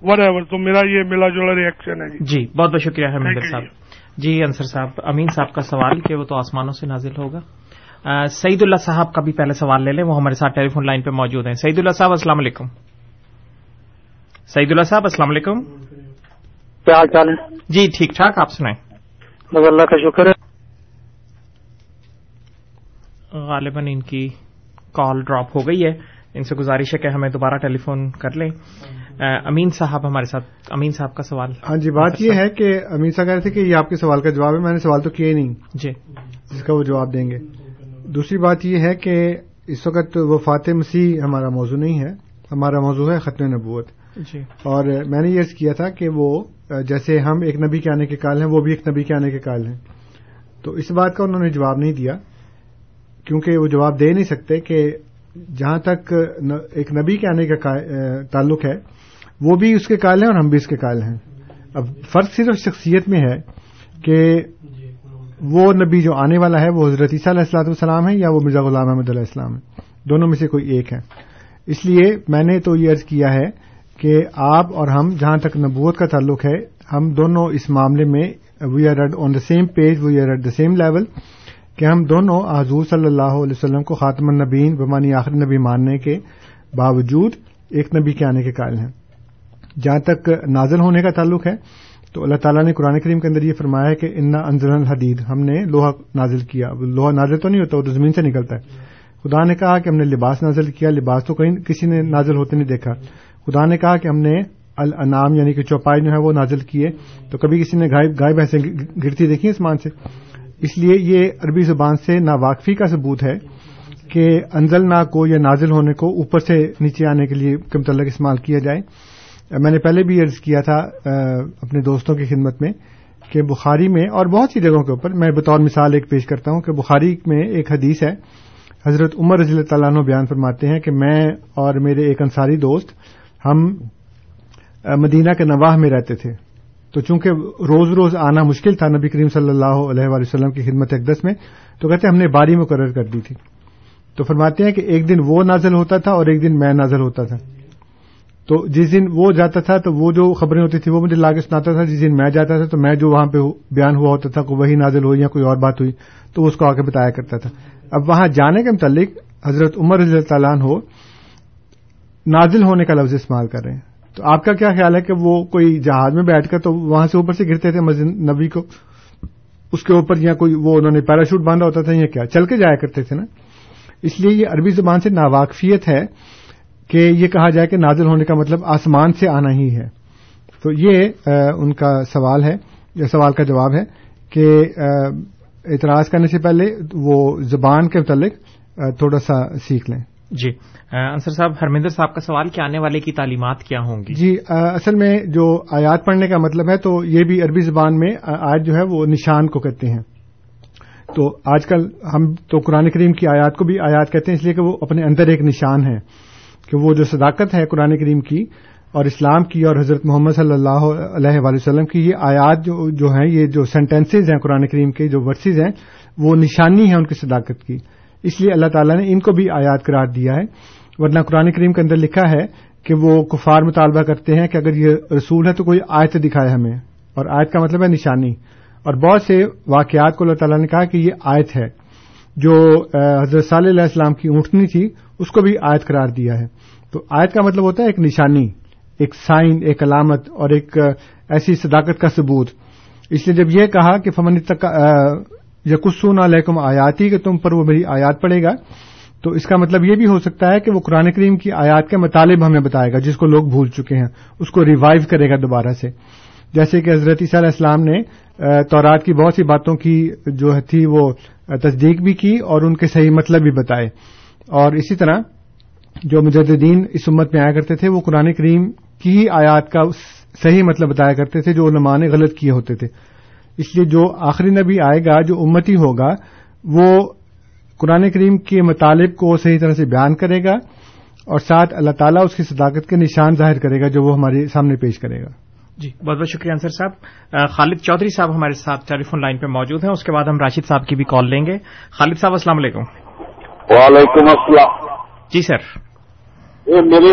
S7: وٹ ایور تو میرا یہ ملا جلا ریئیکشن ہے
S4: جی بہت بہت شکریہ احمد صاحب جی انصر صاحب امین صاحب کا سوال کہ وہ تو آسمانوں سے نازل ہوگا سعید اللہ صاحب کا بھی پہلے سوال لے لیں وہ ہمارے ساتھ ٹیلیفون لائن پہ موجود ہیں سعید اللہ صاحب السلام علیکم سعید اللہ صاحب السلام علیکم
S6: کیا حال چال ہے
S4: جی ٹھیک ٹھاک آپ سنائیں
S6: اللہ کا شکر ہے
S4: غالباً ان کی کال ڈراپ ہو گئی ہے ان سے گزارش ہے کہ ہمیں دوبارہ ٹیلی فون کر لیں امین صاحب ہمارے ساتھ امین صاحب کا سوال
S5: ہاں جی بات یہ ہے کہ امین صاحب کہہ رہے تھے کہ یہ آپ کے سوال کا جواب ہے میں نے سوال تو کیا ہی نہیں
S4: جی
S5: جس کا وہ جواب دیں گے دوسری بات یہ ہے کہ اس وقت وہ فاتح مسیح ہمارا موضوع نہیں ہے ہمارا موضوع ہے ختم نبوت
S4: جی
S5: اور میں نے یہ کیا تھا کہ وہ جیسے ہم ایک نبی کے آنے کے کال ہیں وہ بھی ایک نبی کے آنے کے کال ہیں تو اس بات کا انہوں نے جواب نہیں دیا کیونکہ وہ جواب دے نہیں سکتے کہ جہاں تک ایک نبی کے آنے کا تعلق ہے وہ بھی اس کے قائل ہیں اور ہم بھی اس کے قائل ہیں اب فرق صرف شخصیت میں ہے کہ وہ نبی جو آنے والا ہے وہ حضرت عیسیٰ علیہ السلاۃ والسلام ہے یا وہ مرزا غلام احمد علیہ السلام ہے دونوں میں سے کوئی ایک ہے اس لیے میں نے تو یہ عرض کیا ہے کہ آپ اور ہم جہاں تک نبوت کا تعلق ہے ہم دونوں اس معاملے میں we are at on the same page we are at the same level کہ ہم دونوں حضور صلی اللہ علیہ وسلم کو خاتم النبین بمانی آخر نبی ماننے کے باوجود ایک نبی کے آنے کے قائل ہیں جہاں تک نازل ہونے کا تعلق ہے تو اللہ تعالیٰ نے قرآن کریم کے اندر یہ فرمایا ہے کہ انا انضر الحدید ہم نے لوہا نازل کیا لوہا نازل تو نہیں ہوتا وہ تو زمین سے نکلتا ہے خدا نے کہا کہ ہم نے لباس نازل کیا لباس تو کہیں کسی نے نازل ہوتے نہیں دیکھا خدا نے کہا کہ ہم نے الانام یعنی کہ چوپائی جو ہے وہ نازل کیے تو کبھی کسی نے گائے بھینسیں گرتی دیکھی اس مان سے اس لیے یہ عربی زبان سے ناواقفی کا ثبوت ہے کہ انزل نہ کو یا نازل ہونے کو اوپر سے نیچے آنے کے لئے استعمال کیا جائے میں نے پہلے بھی عرض کیا تھا اپنے دوستوں کی خدمت میں کہ بخاری میں اور بہت سی جگہوں کے اوپر میں بطور مثال ایک پیش کرتا ہوں کہ بخاری میں ایک حدیث ہے حضرت عمر رضی اللہ تعالیٰ عنہ بیان فرماتے ہیں کہ میں اور میرے ایک انصاری دوست ہم مدینہ کے نواح میں رہتے تھے تو چونکہ روز روز آنا مشکل تھا نبی کریم صلی اللہ علیہ وآلہ وسلم کی خدمت اقدس میں تو کہتے ہم نے باری مقرر کر دی تھی تو فرماتے ہیں کہ ایک دن وہ نازل ہوتا تھا اور ایک دن میں نازل ہوتا تھا تو جس دن وہ جاتا تھا تو وہ جو خبریں ہوتی تھیں وہ مجھے لا کے سناتا تھا جس دن میں جاتا تھا تو میں جو وہاں پہ بیان ہوا ہوتا تھا وہی نازل ہوئی یا کوئی اور بات ہوئی تو اس کو آ کے بتایا کرتا تھا اب وہاں جانے کے متعلق حضرت عمر رضی اللہ تعالیٰ ہو نازل ہونے کا لفظ استعمال کر رہے ہیں تو آپ کا کیا خیال ہے کہ وہ کوئی جہاز میں بیٹھ کر تو وہاں سے اوپر سے گرتے تھے مسجد نبی کو اس کے اوپر یا کوئی وہ انہوں نے پیراشوٹ باندھا ہوتا تھا یا کیا چل کے جایا کرتے تھے نا اس لیے یہ عربی زبان سے ناواقفیت ہے کہ یہ کہا جائے کہ نازل ہونے کا مطلب آسمان سے آنا ہی ہے تو یہ ان کا سوال ہے یا سوال کا جواب ہے کہ اعتراض کرنے سے پہلے وہ زبان کے متعلق تھوڑا سا سیکھ لیں
S4: جی انصر صاحب ہرمندر صاحب کا سوال کہ آنے والے کی تعلیمات کیا ہوں گی
S5: جی اصل میں جو آیات پڑھنے کا مطلب ہے تو یہ بھی عربی زبان میں آج جو ہے وہ نشان کو کہتے ہیں تو آج کل ہم تو قرآن کریم کی آیات کو بھی آیات کہتے ہیں اس لیے کہ وہ اپنے اندر ایک نشان ہے کہ وہ جو صداقت ہے قرآن کریم کی اور اسلام کی اور حضرت محمد صلی اللہ علیہ وآلہ وسلم کی یہ آیات جو جو ہیں یہ جو سینٹینسز ہیں قرآن کریم کے جو ورسز ہیں وہ نشانی ہے ان کی صداقت کی اس لیے اللہ تعالیٰ نے ان کو بھی آیات قرار دیا ہے ورنہ قرآن کریم کے اندر لکھا ہے کہ وہ کفار مطالبہ کرتے ہیں کہ اگر یہ رسول ہے تو کوئی آیت دکھائے ہمیں اور آیت کا مطلب ہے نشانی اور بہت سے واقعات کو اللہ تعالیٰ نے کہا کہ یہ آیت ہے جو حضرت صلی علیہ السلام کی اونٹنی تھی اس کو بھی آیت قرار دیا ہے تو آیت کا مطلب ہوتا ہے ایک نشانی ایک سائن ایک علامت اور ایک ایسی صداقت کا ثبوت اس لیے جب یہ کہا کہ فمن یقسون علیکم آیاتی کہ تم پر وہ میری آیات پڑے گا تو اس کا مطلب یہ بھی ہو سکتا ہے کہ وہ قرآن کریم کی آیات کے مطالب ہمیں بتائے گا جس کو لوگ بھول چکے ہیں اس کو ریوائو کرے گا دوبارہ سے جیسے کہ حضرت عیسیٰ علیہ السلام نے تورات کی بہت سی باتوں کی جو تھی وہ تصدیق بھی کی اور ان کے صحیح مطلب بھی بتائے اور اسی طرح جو مجدین اس امت میں آیا کرتے تھے وہ قرآن کریم کی ہی آیات کا صحیح مطلب بتایا کرتے تھے جو علماء نے غلط کیے ہوتے تھے اس لیے جو آخری نبی آئے گا جو امتی ہوگا وہ قرآن کریم کے مطالب کو صحیح طرح سے بیان کرے گا اور ساتھ اللہ تعالیٰ اس کی صداقت کے نشان ظاہر کرے گا جو وہ ہمارے سامنے پیش کرے گا
S4: جی بہت بہت شکریہ انصر صاحب خالد چودھری صاحب ہمارے ساتھ ٹیلی فون لائن پہ موجود ہیں اس کے بعد ہم راشد صاحب کی بھی کال لیں گے خالد صاحب السلام علیکم
S8: وعلیکم السلام
S4: جی سر
S8: میرے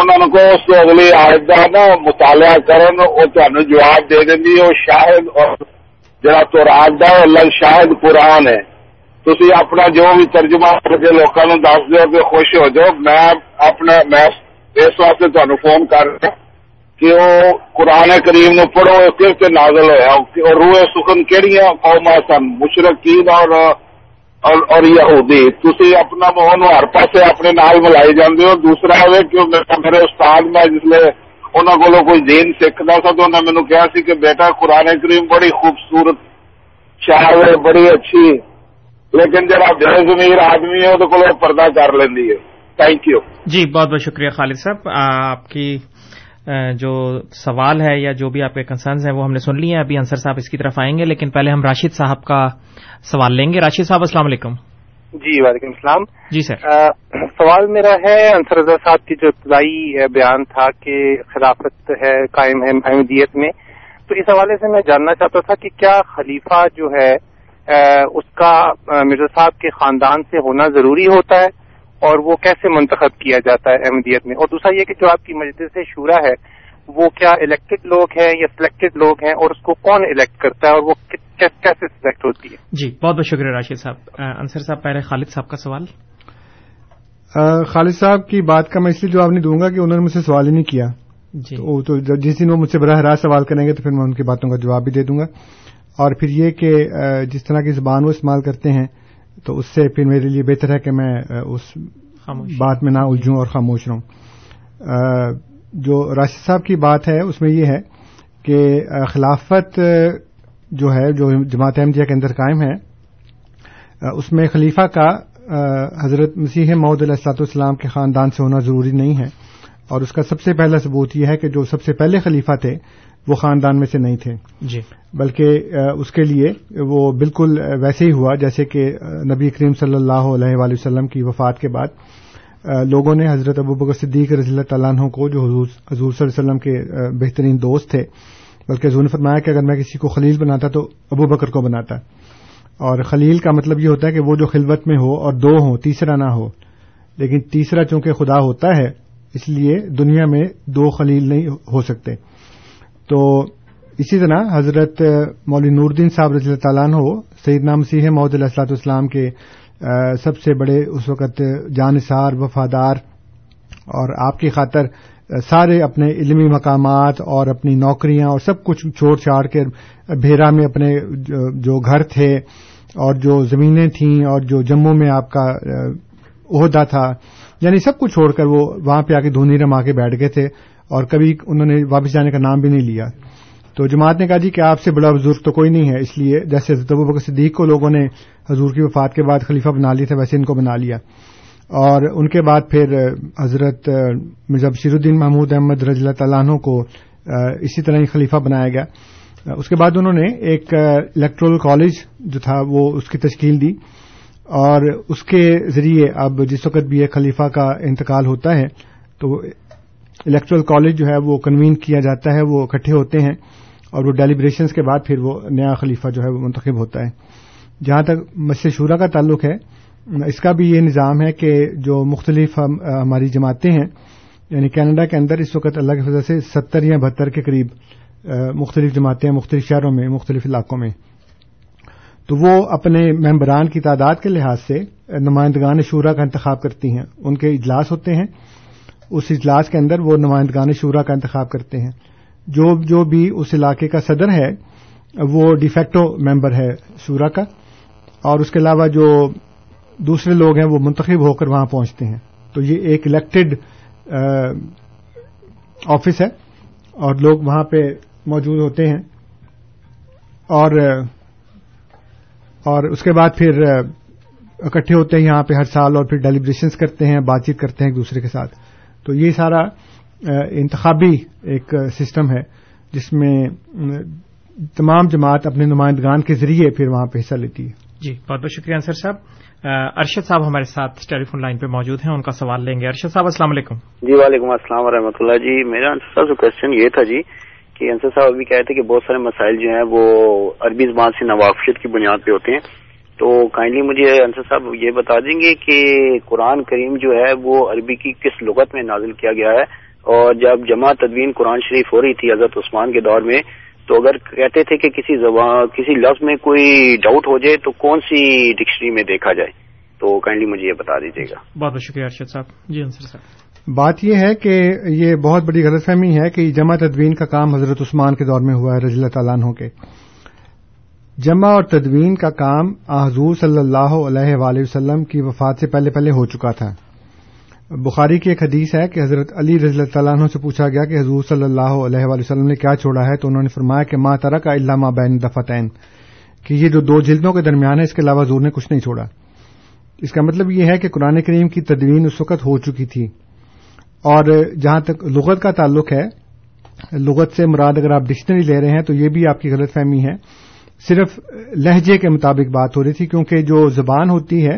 S8: انہوں کو اس کو اگلی آج کا نا مطالعہ کرن وہ تمہیں جواب دے دیں گی وہ شاید اور جہاں تو راج دا اللہ شاید قرآن ہے تھی اپنا جو بھی ترجمہ کر کے لوگوں نے دس دو کہ خوش ہو جاؤ میں اپنا میں اس واسطے تمہیں فون کر رہا کہ وہ قرآن کریم نو پڑھو کس سے نازل ہوا روح سخن کہڑی قوم سن مشرق کی اور اور یہودی تھی اپنا موہن ہر پاسے اپنے نال ملائی جاندے ہو دوسرا ہوئے کہ میرے استاد میں جس لئے انہوں کو کوئی دین سیکھتا سا تو انہوں نے کہا سی کہ بیٹا قرآن کریم بڑی خوبصورت شاعر ہے بڑی اچھی لیکن جب آپ بے زمیر آدمی ہے تو کو پردہ کر لینی ہے تھینک یو جی بہت بہت شکریہ خالد صاحب آپ کی جو سوال ہے یا جو بھی آپ کے کنسرنز ہیں وہ ہم نے سن لی ہیں ابھی انصر صاحب اس کی طرف آئیں گے لیکن پہلے ہم راشد صاحب کا سوال لیں گے راشد صاحب السلام علیکم جی وعلیکم السلام جی سر سوال میرا ہے انصر رضا صاحب
S4: کی جو ابتدائی بیان تھا کہ خلافت ہے قائم ہے احمدیت میں تو اس حوالے سے میں جاننا چاہتا تھا کہ کیا خلیفہ جو ہے اس کا مرزا صاحب کے خاندان سے ہونا ضروری ہوتا ہے اور وہ کیسے
S9: منتخب کیا جاتا
S4: ہے احمدیت
S9: میں اور دوسرا یہ کہ جو آپ کی مجلس سے ہے وہ کیا الیکٹڈ لوگ ہیں یا سلیکٹڈ لوگ ہیں اور اس کو کون الیکٹ کرتا ہے اور وہ کیسے سلیکٹ ہوتی ہے جی بہت بہت شکریہ راشد صاحب انصر صاحب پہلے خالد صاحب کا سوال خالد صاحب کی بات کا میں اس لیے جواب نہیں دوں گا کہ انہوں نے مجھ سے سوال ہی نہیں کیا جی تو جس دن وہ مجھ سے براہ راست سوال کریں گے تو پھر میں
S4: ان کی باتوں کا جواب بھی دے دوں گا اور پھر یہ کہ
S5: جس طرح کی زبان وہ استعمال کرتے ہیں تو اس سے پھر میرے لیے بہتر ہے کہ
S4: میں
S5: اس بات میں نہ الجھوں اور خاموش رہوں جو راشد صاحب کی بات ہے اس میں یہ ہے کہ خلافت جو ہے جو جماعت احمدیہ کے اندر قائم ہے اس میں خلیفہ کا حضرت مسیح علیہ السلاط اسلام کے خاندان سے ہونا ضروری نہیں ہے اور اس کا سب سے پہلا ثبوت یہ ہے کہ جو سب سے پہلے خلیفہ تھے وہ خاندان میں سے نہیں تھے جی بلکہ اس کے لیے وہ بالکل ویسے ہی ہوا جیسے کہ نبی کریم صلی اللہ علیہ وآلہ وسلم کی وفات کے بعد لوگوں نے حضرت ابو بکر صدیق رضی اللہ تعالیٰ عنہ کو
S4: جو
S5: حضور صلی اللہ علیہ وسلم کے بہترین دوست تھے بلکہ حضور نے فرمایا کہ اگر میں کسی کو خلیل بناتا تو ابو بکر کو بناتا اور خلیل کا مطلب یہ ہوتا ہے کہ وہ جو خلوت میں ہو اور دو ہوں تیسرا نہ ہو لیکن تیسرا چونکہ خدا ہوتا ہے اس لیے دنیا میں دو خلیل نہیں ہو سکتے تو اسی طرح حضرت نور الدین صاحب رضی اللہ تعالیٰ عنہ سعید نام سیح محدود السلاط اسلام کے سب سے بڑے اس وقت جانسار وفادار اور آپ کی خاطر سارے اپنے علمی مقامات اور اپنی نوکریاں اور سب کچھ چھوڑ چھاڑ کے بھیرا میں اپنے جو گھر تھے اور جو زمینیں تھیں اور جو جموں میں آپ کا عہدہ تھا یعنی سب کو چھوڑ کر وہ وہاں پہ آ کے دھونی رم آ کے بیٹھ گئے تھے اور کبھی انہوں نے واپس جانے کا نام بھی نہیں لیا تو جماعت نے کہا جی کہ آپ سے بڑا بزرگ تو کوئی نہیں ہے اس لیے جیسے تبو بکر صدیق کو لوگوں نے حضور کی وفات کے بعد خلیفہ بنا لیا تھا ویسے ان کو بنا لیا اور ان کے بعد پھر حضرت مرزا بشیر الدین محمود احمد رضی اللہ عنہ کو اسی طرح ہی خلیفہ بنایا گیا اس کے بعد انہوں نے ایک الیکٹرل کالج جو تھا وہ اس کی تشکیل دی اور اس کے ذریعے اب جس وقت بھی ایک خلیفہ کا انتقال ہوتا ہے تو الیکچرل کالج جو ہے وہ کنوین کیا جاتا ہے وہ اکٹھے ہوتے ہیں اور وہ ڈیلیبریشنز کے بعد پھر وہ نیا خلیفہ جو ہے وہ منتخب ہوتا ہے جہاں تک مسجد شورا کا تعلق ہے اس کا بھی یہ نظام ہے کہ جو مختلف ہماری جماعتیں ہیں یعنی کینیڈا کے اندر اس وقت اللہ کے فضا سے ستر یا بہتر کے قریب مختلف جماعتیں مختلف شہروں میں مختلف علاقوں میں تو وہ اپنے ممبران کی تعداد کے لحاظ سے نمائندگان شعرا کا انتخاب کرتی ہیں ان کے اجلاس ہوتے ہیں اس اجلاس کے اندر وہ نمائندگان شورا کا انتخاب کرتے ہیں جو جو بھی اس علاقے کا صدر ہے وہ ڈیفیکٹو ممبر ہے شعرا کا اور اس کے علاوہ جو دوسرے لوگ ہیں وہ منتخب ہو کر وہاں پہنچتے ہیں تو یہ ایک الیکٹڈ آفس ہے اور لوگ وہاں پہ موجود ہوتے ہیں اور اور اس کے بعد پھر اکٹھے ہوتے ہیں یہاں پہ ہر سال اور پھر ڈیلیبریشنس کرتے ہیں بات چیت کرتے ہیں ایک دوسرے کے ساتھ تو یہ سارا انتخابی ایک سسٹم ہے جس میں تمام جماعت اپنے نمائندگان کے ذریعے پھر وہاں پہ حصہ لیتی
S4: ہے جی بہت بہت شکریہ انصر صاحب ارشد صاحب ہمارے ساتھ ٹیلی فون لائن پہ موجود ہیں ان کا سوال لیں گے
S10: ارشد صاحب السلام علیکم جی وعلیکم السلام ورحمۃ اللہ جی میرا کوشچن یہ تھا جی کہ انصر صاحب ابھی کہ بہت سارے مسائل جو ہیں وہ عربی زبان سے نوافشت کی بنیاد پہ ہوتے ہیں تو کائنڈلی مجھے انصر صاحب یہ بتا دیں گے کہ قرآن کریم جو ہے وہ عربی کی کس لغت میں نازل کیا گیا ہے اور جب جمع تدوین قرآن شریف ہو رہی تھی حضرت عثمان کے دور میں تو اگر کہتے تھے کہ کسی زبان کسی لفظ میں کوئی ڈاؤٹ ہو جائے تو کون سی ڈکشنری میں دیکھا جائے تو کائنڈلی مجھے یہ بتا دیجیے گا
S4: بہت بہت شکریہ ارشد صاحب جی انصر صاحب
S5: بات یہ ہے کہ یہ بہت بڑی غلط فہمی ہے کہ جمع تدوین کا کام حضرت عثمان کے دور میں ہوا ہے رضی اللہ تعالیٰ عنہ کے جمع اور تدوین کا کام حضور صلی اللہ علیہ وآلہ وسلم کی وفات سے پہلے پہلے ہو چکا تھا بخاری کی ایک حدیث ہے کہ حضرت علی رضی اللہ تعالیٰ عنہ سے پوچھا گیا کہ حضور صلی اللہ علیہ وآلہ وسلم نے کیا چھوڑا ہے تو انہوں نے فرمایا کہ ماں ترا کا اللہ ماں بین دفتعین کہ یہ جو دو جلدوں کے درمیان ہے اس کے علاوہ حضور نے کچھ نہیں چھوڑا اس کا مطلب یہ ہے کہ قرآن کریم کی تدوین اس وقت ہو چکی تھی اور جہاں تک لغت کا تعلق ہے لغت سے مراد اگر آپ ڈکشنری لے رہے ہیں تو یہ بھی آپ کی غلط فہمی ہے صرف لہجے کے مطابق بات ہو رہی تھی کیونکہ جو زبان ہوتی ہے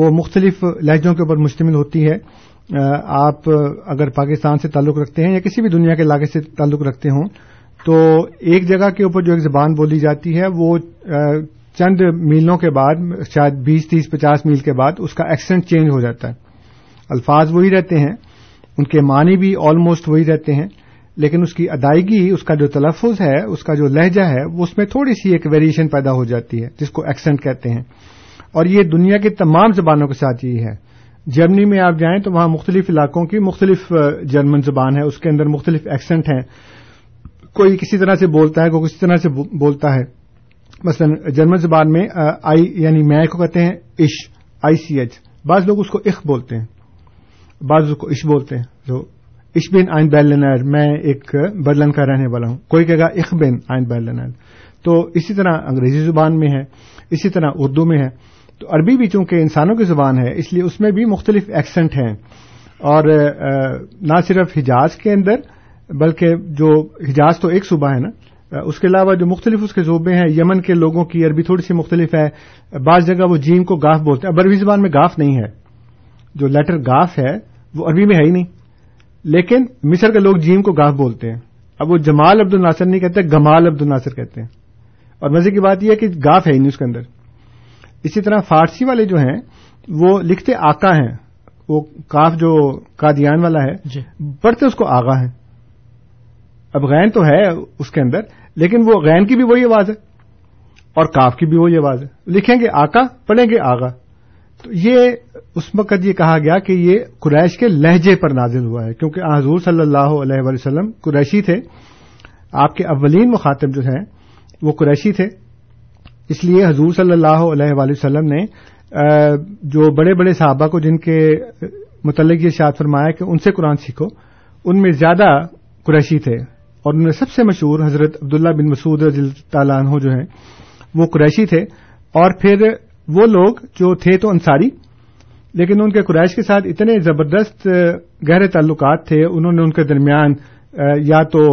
S5: وہ مختلف لہجوں کے اوپر مشتمل ہوتی ہے آپ اگر پاکستان سے تعلق رکھتے ہیں یا کسی بھی دنیا کے علاقے سے تعلق رکھتے ہوں تو ایک جگہ کے اوپر جو ایک زبان بولی جاتی ہے وہ چند میلوں کے بعد شاید بیس تیس پچاس میل کے بعد اس کا ایکسنٹ چینج ہو جاتا ہے الفاظ وہی رہتے ہیں ان کے معنی بھی آلموسٹ وہی رہتے ہیں لیکن اس کی ادائیگی اس کا جو تلفظ ہے اس کا جو لہجہ ہے وہ اس میں تھوڑی سی ایک ویریشن پیدا ہو جاتی ہے جس کو ایکسنٹ کہتے ہیں اور یہ دنیا کی تمام زبانوں کے ساتھ یہ ہے جرمنی میں آپ جائیں تو وہاں مختلف علاقوں کی مختلف جرمن زبان ہے اس کے اندر مختلف ایکسنٹ ہیں کوئی کسی طرح سے بولتا ہے کوئی کسی طرح سے بولتا ہے مثلا جرمن زبان میں آئی یعنی میں کو کہتے ہیں اش آئی سی ایچ بعض لوگ اس کو اخ بولتے ہیں بعض کو عش بولتے ہیں جو بن آئن بیلنر میں ایک برلن کا رہنے والا ہوں کوئی کہے گا اخ بن آئن بیلنر تو اسی طرح انگریزی زبان میں ہے اسی طرح اردو میں ہے تو عربی بھی چونکہ انسانوں کی زبان ہے اس لیے اس میں بھی مختلف ایکسنٹ ہیں اور نہ صرف حجاز کے اندر بلکہ جو حجاز تو ایک صوبہ ہے نا اس کے علاوہ جو مختلف اس کے صوبے ہیں یمن کے لوگوں کی عربی تھوڑی سی مختلف ہے بعض جگہ وہ جیم کو گاف بولتے ہیں عربی زبان میں گاف نہیں ہے جو لیٹر گاف ہے وہ عربی میں ہے ہی نہیں لیکن مصر کے لوگ جیم کو گاف بولتے ہیں اب وہ جمال عبد الناصر نہیں کہتے گمال عبد الناصر کہتے ہیں اور مزے کی بات یہ ہے کہ گاف ہے ہی نہیں اس کے اندر اسی طرح فارسی والے جو ہیں وہ لکھتے آقا ہیں وہ کاف جو کادیان والا ہے
S4: جی۔
S5: پڑھتے اس کو آگاہ اب غین تو ہے اس کے اندر لیکن وہ غین کی بھی وہی آواز ہے اور کاف کی بھی وہی آواز ہے لکھیں گے آقا پڑھیں گے آگاہ تو یہ اس وقت یہ کہا گیا کہ یہ قریش کے لہجے پر نازل ہوا ہے کیونکہ حضور صلی اللہ علیہ وسلم قریشی تھے آپ کے اولین مخاطب جو ہیں وہ قریشی تھے اس لیے حضور صلی اللہ علیہ وسلم نے جو بڑے بڑے صحابہ کو جن کے متعلق یہ شاد فرمایا کہ ان سے قرآن سیکھو ان میں زیادہ قریشی تھے اور ان میں سب سے مشہور حضرت عبداللہ بن مسعود رضی اللہ عنہ جو ہیں وہ قریشی تھے اور پھر وہ لوگ جو تھے تو انصاری لیکن ان کے قریش کے ساتھ اتنے زبردست گہرے تعلقات تھے انہوں نے ان کے درمیان یا تو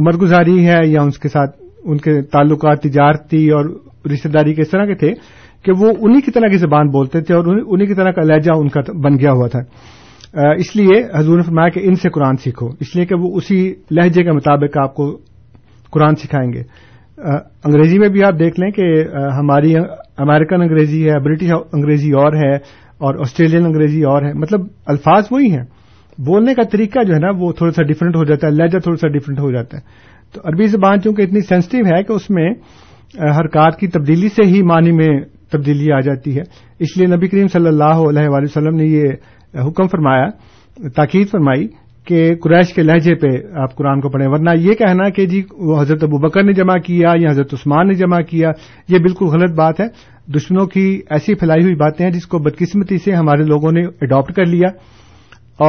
S5: عمر گزاری ہے یا ان کے ساتھ ان کے تعلقات تجارتی اور رشتہ داری کے اس طرح کے تھے کہ وہ انہیں کی طرح کی زبان بولتے تھے اور انہیں کی طرح کا لہجہ ان کا بن گیا ہوا تھا اس لیے حضور نے فرمایا کہ ان سے قرآن سیکھو اس لیے کہ وہ اسی لہجے کے مطابق آپ کو قرآن سکھائیں گے انگریزی میں بھی آپ دیکھ لیں کہ ہماری امریکن انگریزی ہے برٹش انگریزی اور ہے اور آسٹریلین انگریزی اور ہے مطلب الفاظ وہی ہیں بولنے کا طریقہ جو ہے نا وہ تھوڑا سا ڈفرینٹ ہو جاتا ہے لہجہ تھوڑا سا ڈفرینٹ ہو جاتا ہے تو عربی زبان چونکہ اتنی سینسٹو ہے کہ اس میں حرکات کی تبدیلی سے ہی معنی میں تبدیلی آ جاتی ہے اس لیے نبی کریم صلی اللہ علیہ وسلم نے یہ حکم فرمایا تاکید فرمائی کہ قریش کے لہجے پہ آپ قرآن کو پڑھیں ورنہ یہ کہنا کہ جی وہ حضرت ابو بکر نے جمع کیا یا حضرت عثمان نے جمع کیا یہ بالکل غلط بات ہے دشمنوں کی ایسی پھیلائی ہوئی باتیں ہیں جس کو بدقسمتی سے ہمارے لوگوں نے اڈاپٹ کر لیا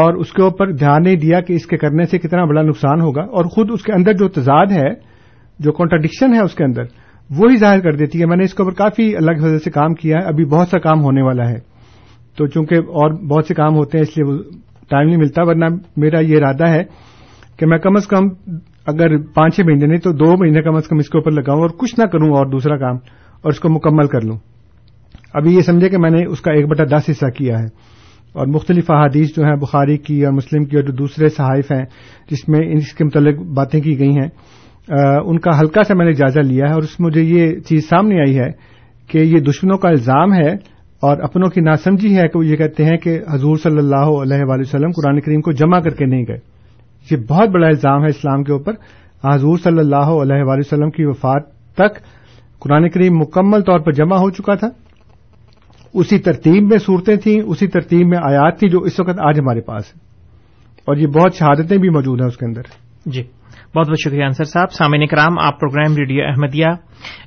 S5: اور اس کے اوپر دھیان نہیں دیا کہ اس کے کرنے سے کتنا بڑا نقصان ہوگا اور خود اس کے اندر جو تضاد ہے جو کانٹرڈکشن ہے اس کے اندر وہی ظاہر کر دیتی ہے میں نے اس کے اوپر كافی الگ سے کام کیا ہے ابھی بہت سا کام ہونے والا ہے تو چونکہ اور بہت سے کام ہوتے ہیں اس لیے وہ ٹائم نہیں ملتا ورنہ میرا یہ ارادہ ہے کہ میں کم از کم اگر پانچ چھ مہینے نہیں تو دو مہینے کم از کم اس کے اوپر لگاؤں اور کچھ نہ کروں اور دوسرا کام اور اس کو مکمل کر لوں ابھی یہ سمجھے کہ میں نے اس کا ایک بٹا دس حصہ کیا ہے اور مختلف احادیث جو ہیں بخاری کی اور مسلم کی اور جو دوسرے صحائف ہیں جس میں کے متعلق باتیں کی گئی ہیں ان کا ہلکا سا میں نے جائزہ لیا ہے اور اس میں مجھے یہ چیز سامنے آئی ہے کہ یہ دشمنوں کا الزام ہے اور اپنوں کی ناسمجھی ہے کہ وہ یہ کہتے ہیں کہ حضور صلی اللہ علیہ وآلہ وسلم قرآن کریم کو جمع کر کے نہیں گئے یہ بہت بڑا الزام ہے اسلام کے اوپر حضور صلی اللہ علیہ وآلہ وسلم کی وفات تک قرآن کریم مکمل طور پر جمع ہو چکا تھا اسی ترتیب میں صورتیں تھیں اسی ترتیب میں آیات تھی جو اس وقت آج ہمارے پاس ہے اور یہ بہت شہادتیں بھی موجود ہیں اس کے اندر
S4: جی بہت بہت شکریہ انصر صاحب سامعین کرام آپ programme radio Ahmadiyya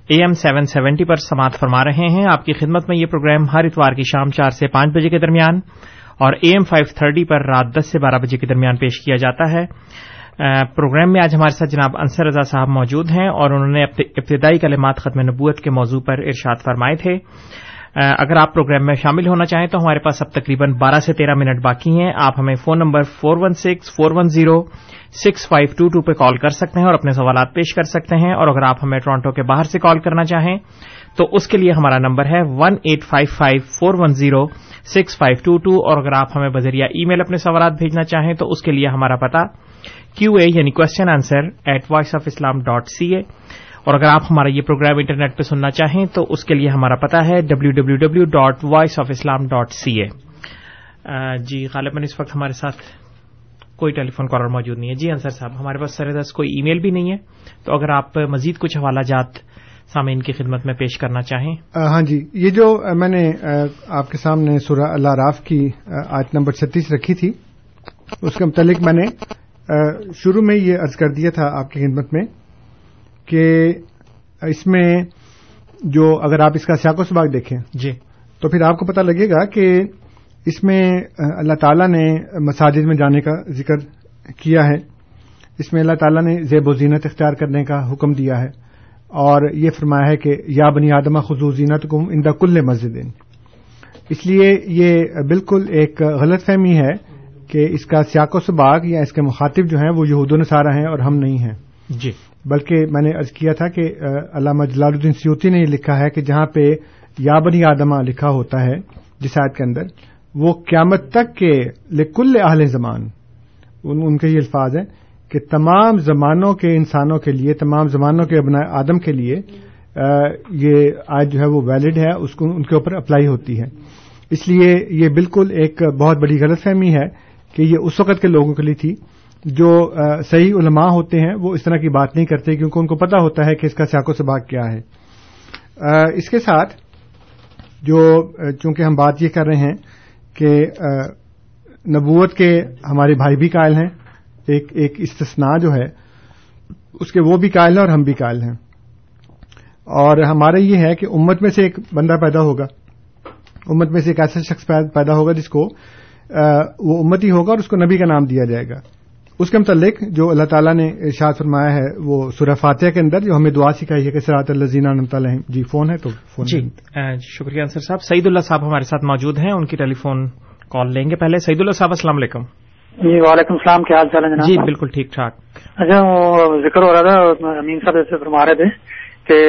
S4: A M seven seventy پر سماعت فرما رہے ہیں آپ کی خدمت میں یہ پروگرام ہر اتوار کی شام چار سے پانچ بجے کے درمیان اور اے ایم فائیو تھرٹی پر رات دس سے بارہ بجے کے درمیان پیش کیا جاتا ہے پروگرام میں آج ہمارے ساتھ جناب انصر رضا صاحب موجود ہیں اور انہوں نے ابتدائی کلمات ختم نبوت کے موضوع پر ارشاد فرمائے تھے اگر آپ پروگرام میں شامل ہونا چاہیں تو ہمارے پاس اب تقریباً بارہ سے تیرہ منٹ باقی ہیں آپ ہمیں phone number four one six four one zero six five two two پہ کال کر سکتے ہیں اور اپنے سوالات پیش کر سکتے ہیں اور اگر آپ ہمیں ٹورانٹو کے باہر سے کال کرنا چاہیں تو اس کے لئے ہمارا نمبر ہے one eight five five four one zero six five two two اور اگر آپ ہمیں بذریعہ ای میل اپنے سوالات بھیجنا چاہیں تو اس کے لئے ہمارا پتا کیو اے یعنی question answer at voice of Islam dot C A اور اگر آپ ہمارا یہ پروگرام انٹرنیٹ پہ سننا چاہیں تو اس کے لئے ہمارا پتا ہے W W W dot Voice of Islam dot C A جی غالباً اس وقت ہمارے ساتھ کوئی ٹیلی فون کالر موجود نہیں ہے جی انصر صاحب ہمارے پاس سر دس کوئی ای میل بھی نہیں ہے تو اگر آپ مزید کچھ حوالہ جات کی خدمت میں پیش کرنا چاہیں
S5: ہاں جی یہ جو میں نے آپ کے سامنے اللہ راف کی آج نمبر چھتیس رکھی تھی اس کے متعلق میں نے شروع میں یہ عرض کر دیا تھا آپ کی خدمت میں کہ اس میں جو اگر آپ اس کا سیاق و سباق دیکھیں
S4: جی
S5: تو پھر آپ کو پتا لگے گا کہ اس میں اللہ تعالیٰ نے مساجد میں جانے کا ذکر کیا ہے اس میں اللہ تعالیٰ نے زیب و زینت اختیار کرنے کا حکم دیا ہے اور یہ فرمایا ہے کہ یا بنی آدمہ خزو زینت گم ان دا کل مسجد اس لیے یہ بالکل ایک غلط فہمی ہے کہ اس کا سیاق و سباق یا اس کے مخاطب جو ہیں وہ یہود و نصارہ ہیں اور ہم نہیں ہیں
S4: جی
S5: بلکہ میں نے عرض کیا تھا کہ علامہ جلال الدین سیوتی نے یہ لکھا ہے کہ جہاں پہ یا بنی آدمہ لکھا ہوتا ہے جس آیت کے اندر وہ قیامت تک کے لکل اہل زمان ان کے یہ الفاظ ہیں کہ تمام زمانوں کے انسانوں کے لیے تمام زمانوں کے ابن آدم کے آ, یہ آج جو ہے وہ ویلڈ ہے اس کو ان کے اوپر اپلائی ہوتی ہے اس لیے یہ بالکل ایک بہت بڑی غلط فہمی ہے کہ یہ اس وقت کے لوگوں کے لیے تھی جو صحیح علماء ہوتے ہیں وہ اس طرح کی بات نہیں کرتے کیونکہ ان کو پتا ہوتا ہے کہ اس کا سیاق و سباق کیا ہے اس کے ساتھ جو چونکہ ہم بات یہ کر رہے ہیں کہ نبوت کے ہمارے بھائی بھی قائل ہیں ایک ایک استثنا جو ہے اس کے وہ بھی قائل ہیں اور ہم بھی قائل ہیں اور ہمارا یہ ہے کہ امت میں سے ایک بندہ پیدا ہوگا امت میں سے ایک ایسا شخص پیدا ہوگا جس کو وہ امت ہی ہوگا اور اس کو نبی کا نام دیا جائے گا اس کے متعلق جو اللہ تعالیٰ نے ارشاد فرمایا ہے وہ سورہ فاتحہ کے اندر جو ہمیں دعا سکھائی ہے کہ سراۃ الزینہ تعالیٰ جی فون ہے تو فون
S4: جی شکریہ انصر صاحب سعید اللہ صاحب ہمارے ساتھ موجود ہیں ان کی ٹیلی فون کال لیں گے پہلے سعید اللہ صاحب السلام علیکم
S11: جی وعلیکم السلام کیا حال چال ہے
S4: جی بالکل ٹھیک ٹھاک
S11: اچھا وہ ذکر ہو رہا تھا امین صاحب ایسے فرما رہے تھے کہ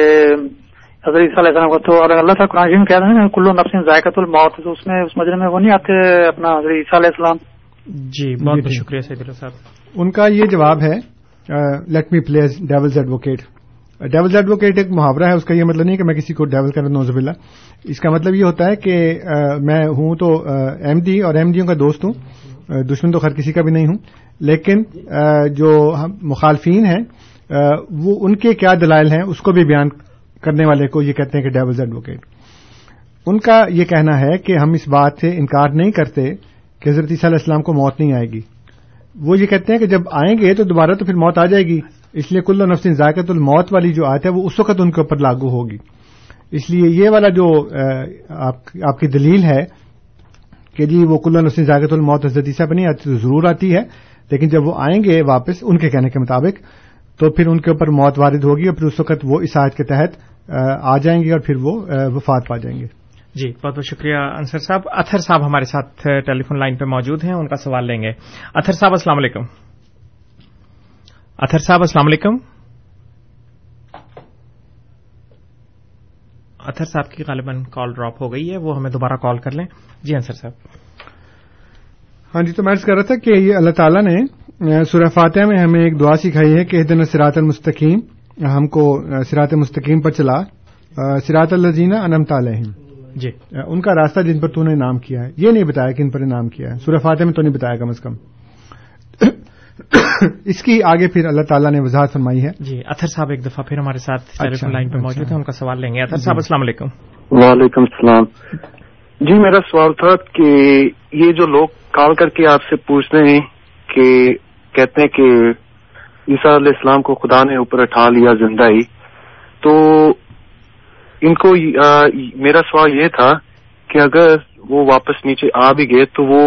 S11: حضرت علیہ السلام کو تو اللہ تعالیٰ قرآن کہہ رہے ہیں کلو نفس ذائقہ الموت تو اس میں اس مجرے میں وہ نہیں آتے اپنا حضرت عیسیٰ علیہ السلام
S4: جی بہت بہت شکریہ سعید اللہ صاحب
S5: ان کا یہ جواب ہے let me play devil's advocate devil's advocate ایک محاورہ ہے اس کا یہ مطلب نہیں کہ میں کسی کو ڈیول کر دوں نا اس کا مطلب یہ ہوتا ہے کہ میں ہوں تو ایم ڈی اور ایم ڈیوں کا دوست ہوں دشمن تو خیر کسی کا بھی نہیں ہوں لیکن جو مخالفین ہیں وہ ان کے کیا دلائل ہیں اس کو بھی بیان کرنے والے کو یہ کہتے ہیں کہ ڈیولز ایڈوکیٹ ان کا یہ کہنا ہے کہ ہم اس بات سے انکار نہیں کرتے کہ حضرت علیہ السلام کو موت نہیں آئے گی وہ یہ کہتے ہیں کہ جب آئیں گے تو دوبارہ تو پھر موت آ جائے گی اس لیے کل نفس ذائقہ الموت والی جو آیت ہے وہ اس وقت ان کے اوپر لاگو ہوگی اس لیے یہ والا جو آپ کی دلیل ہے کہ جی وہ کلو نسین ذائقہ الموت پہ بنی آتی تو ضرور آتی ہے لیکن جب وہ آئیں گے واپس ان کے کہنے کے مطابق تو پھر ان کے اوپر موت وارد ہوگی اور پھر اس وقت وہ اس آیت کے تحت آ جائیں گے اور پھر وہ وفات پا جائیں گے
S4: جی بہت بہت شکریہ انصر صاحب اتھر صاحب ہمارے ساتھ ٹیلی فون لائن پہ موجود ہیں ان کا سوال لیں گے اتھر صاحب السلام علیکم صاحب السلام علیکم اتھر صاحب کی غالباً کال ڈراپ ہو گئی ہے وہ ہمیں دوبارہ کال کر لیں جی انصر صاحب
S5: ہاں جی تو میں کر رہا تھا کہ یہ اللہ تعالیٰ نے سورہ فاتح میں ہمیں ایک دعا سکھائی ہے کہ دن سرات المستقیم ہم کو سرات مستقیم پر چلا سراط انم تعلیم
S4: جی
S5: ان کا راستہ جن پر تو نے نام کیا ہے یہ نہیں بتایا کہ ان پر نام کیا ہے سورف آتے میں تو نہیں بتایا کم از کم [coughs] اس کی آگے پھر اللہ تعالیٰ نے وضاحت فرمائی ہے
S4: جی صاحب ایک دفعہ پھر ہمارے ساتھ لائن
S5: اچھا،
S4: پہ
S5: اچھا۔
S4: موجود ہیں ان کا سوال لیں گے صاحب السلام علیکم
S6: وعلیکم السلام جی میرا سوال تھا کہ یہ جو لوگ کال کر کے آپ سے پوچھتے ہیں کہ کہتے ہیں کہ عیسیٰ علیہ السلام کو خدا نے اوپر اٹھا لیا زندہ ہی تو ان کو میرا سوال یہ تھا کہ اگر وہ واپس نیچے آ بھی گئے تو وہ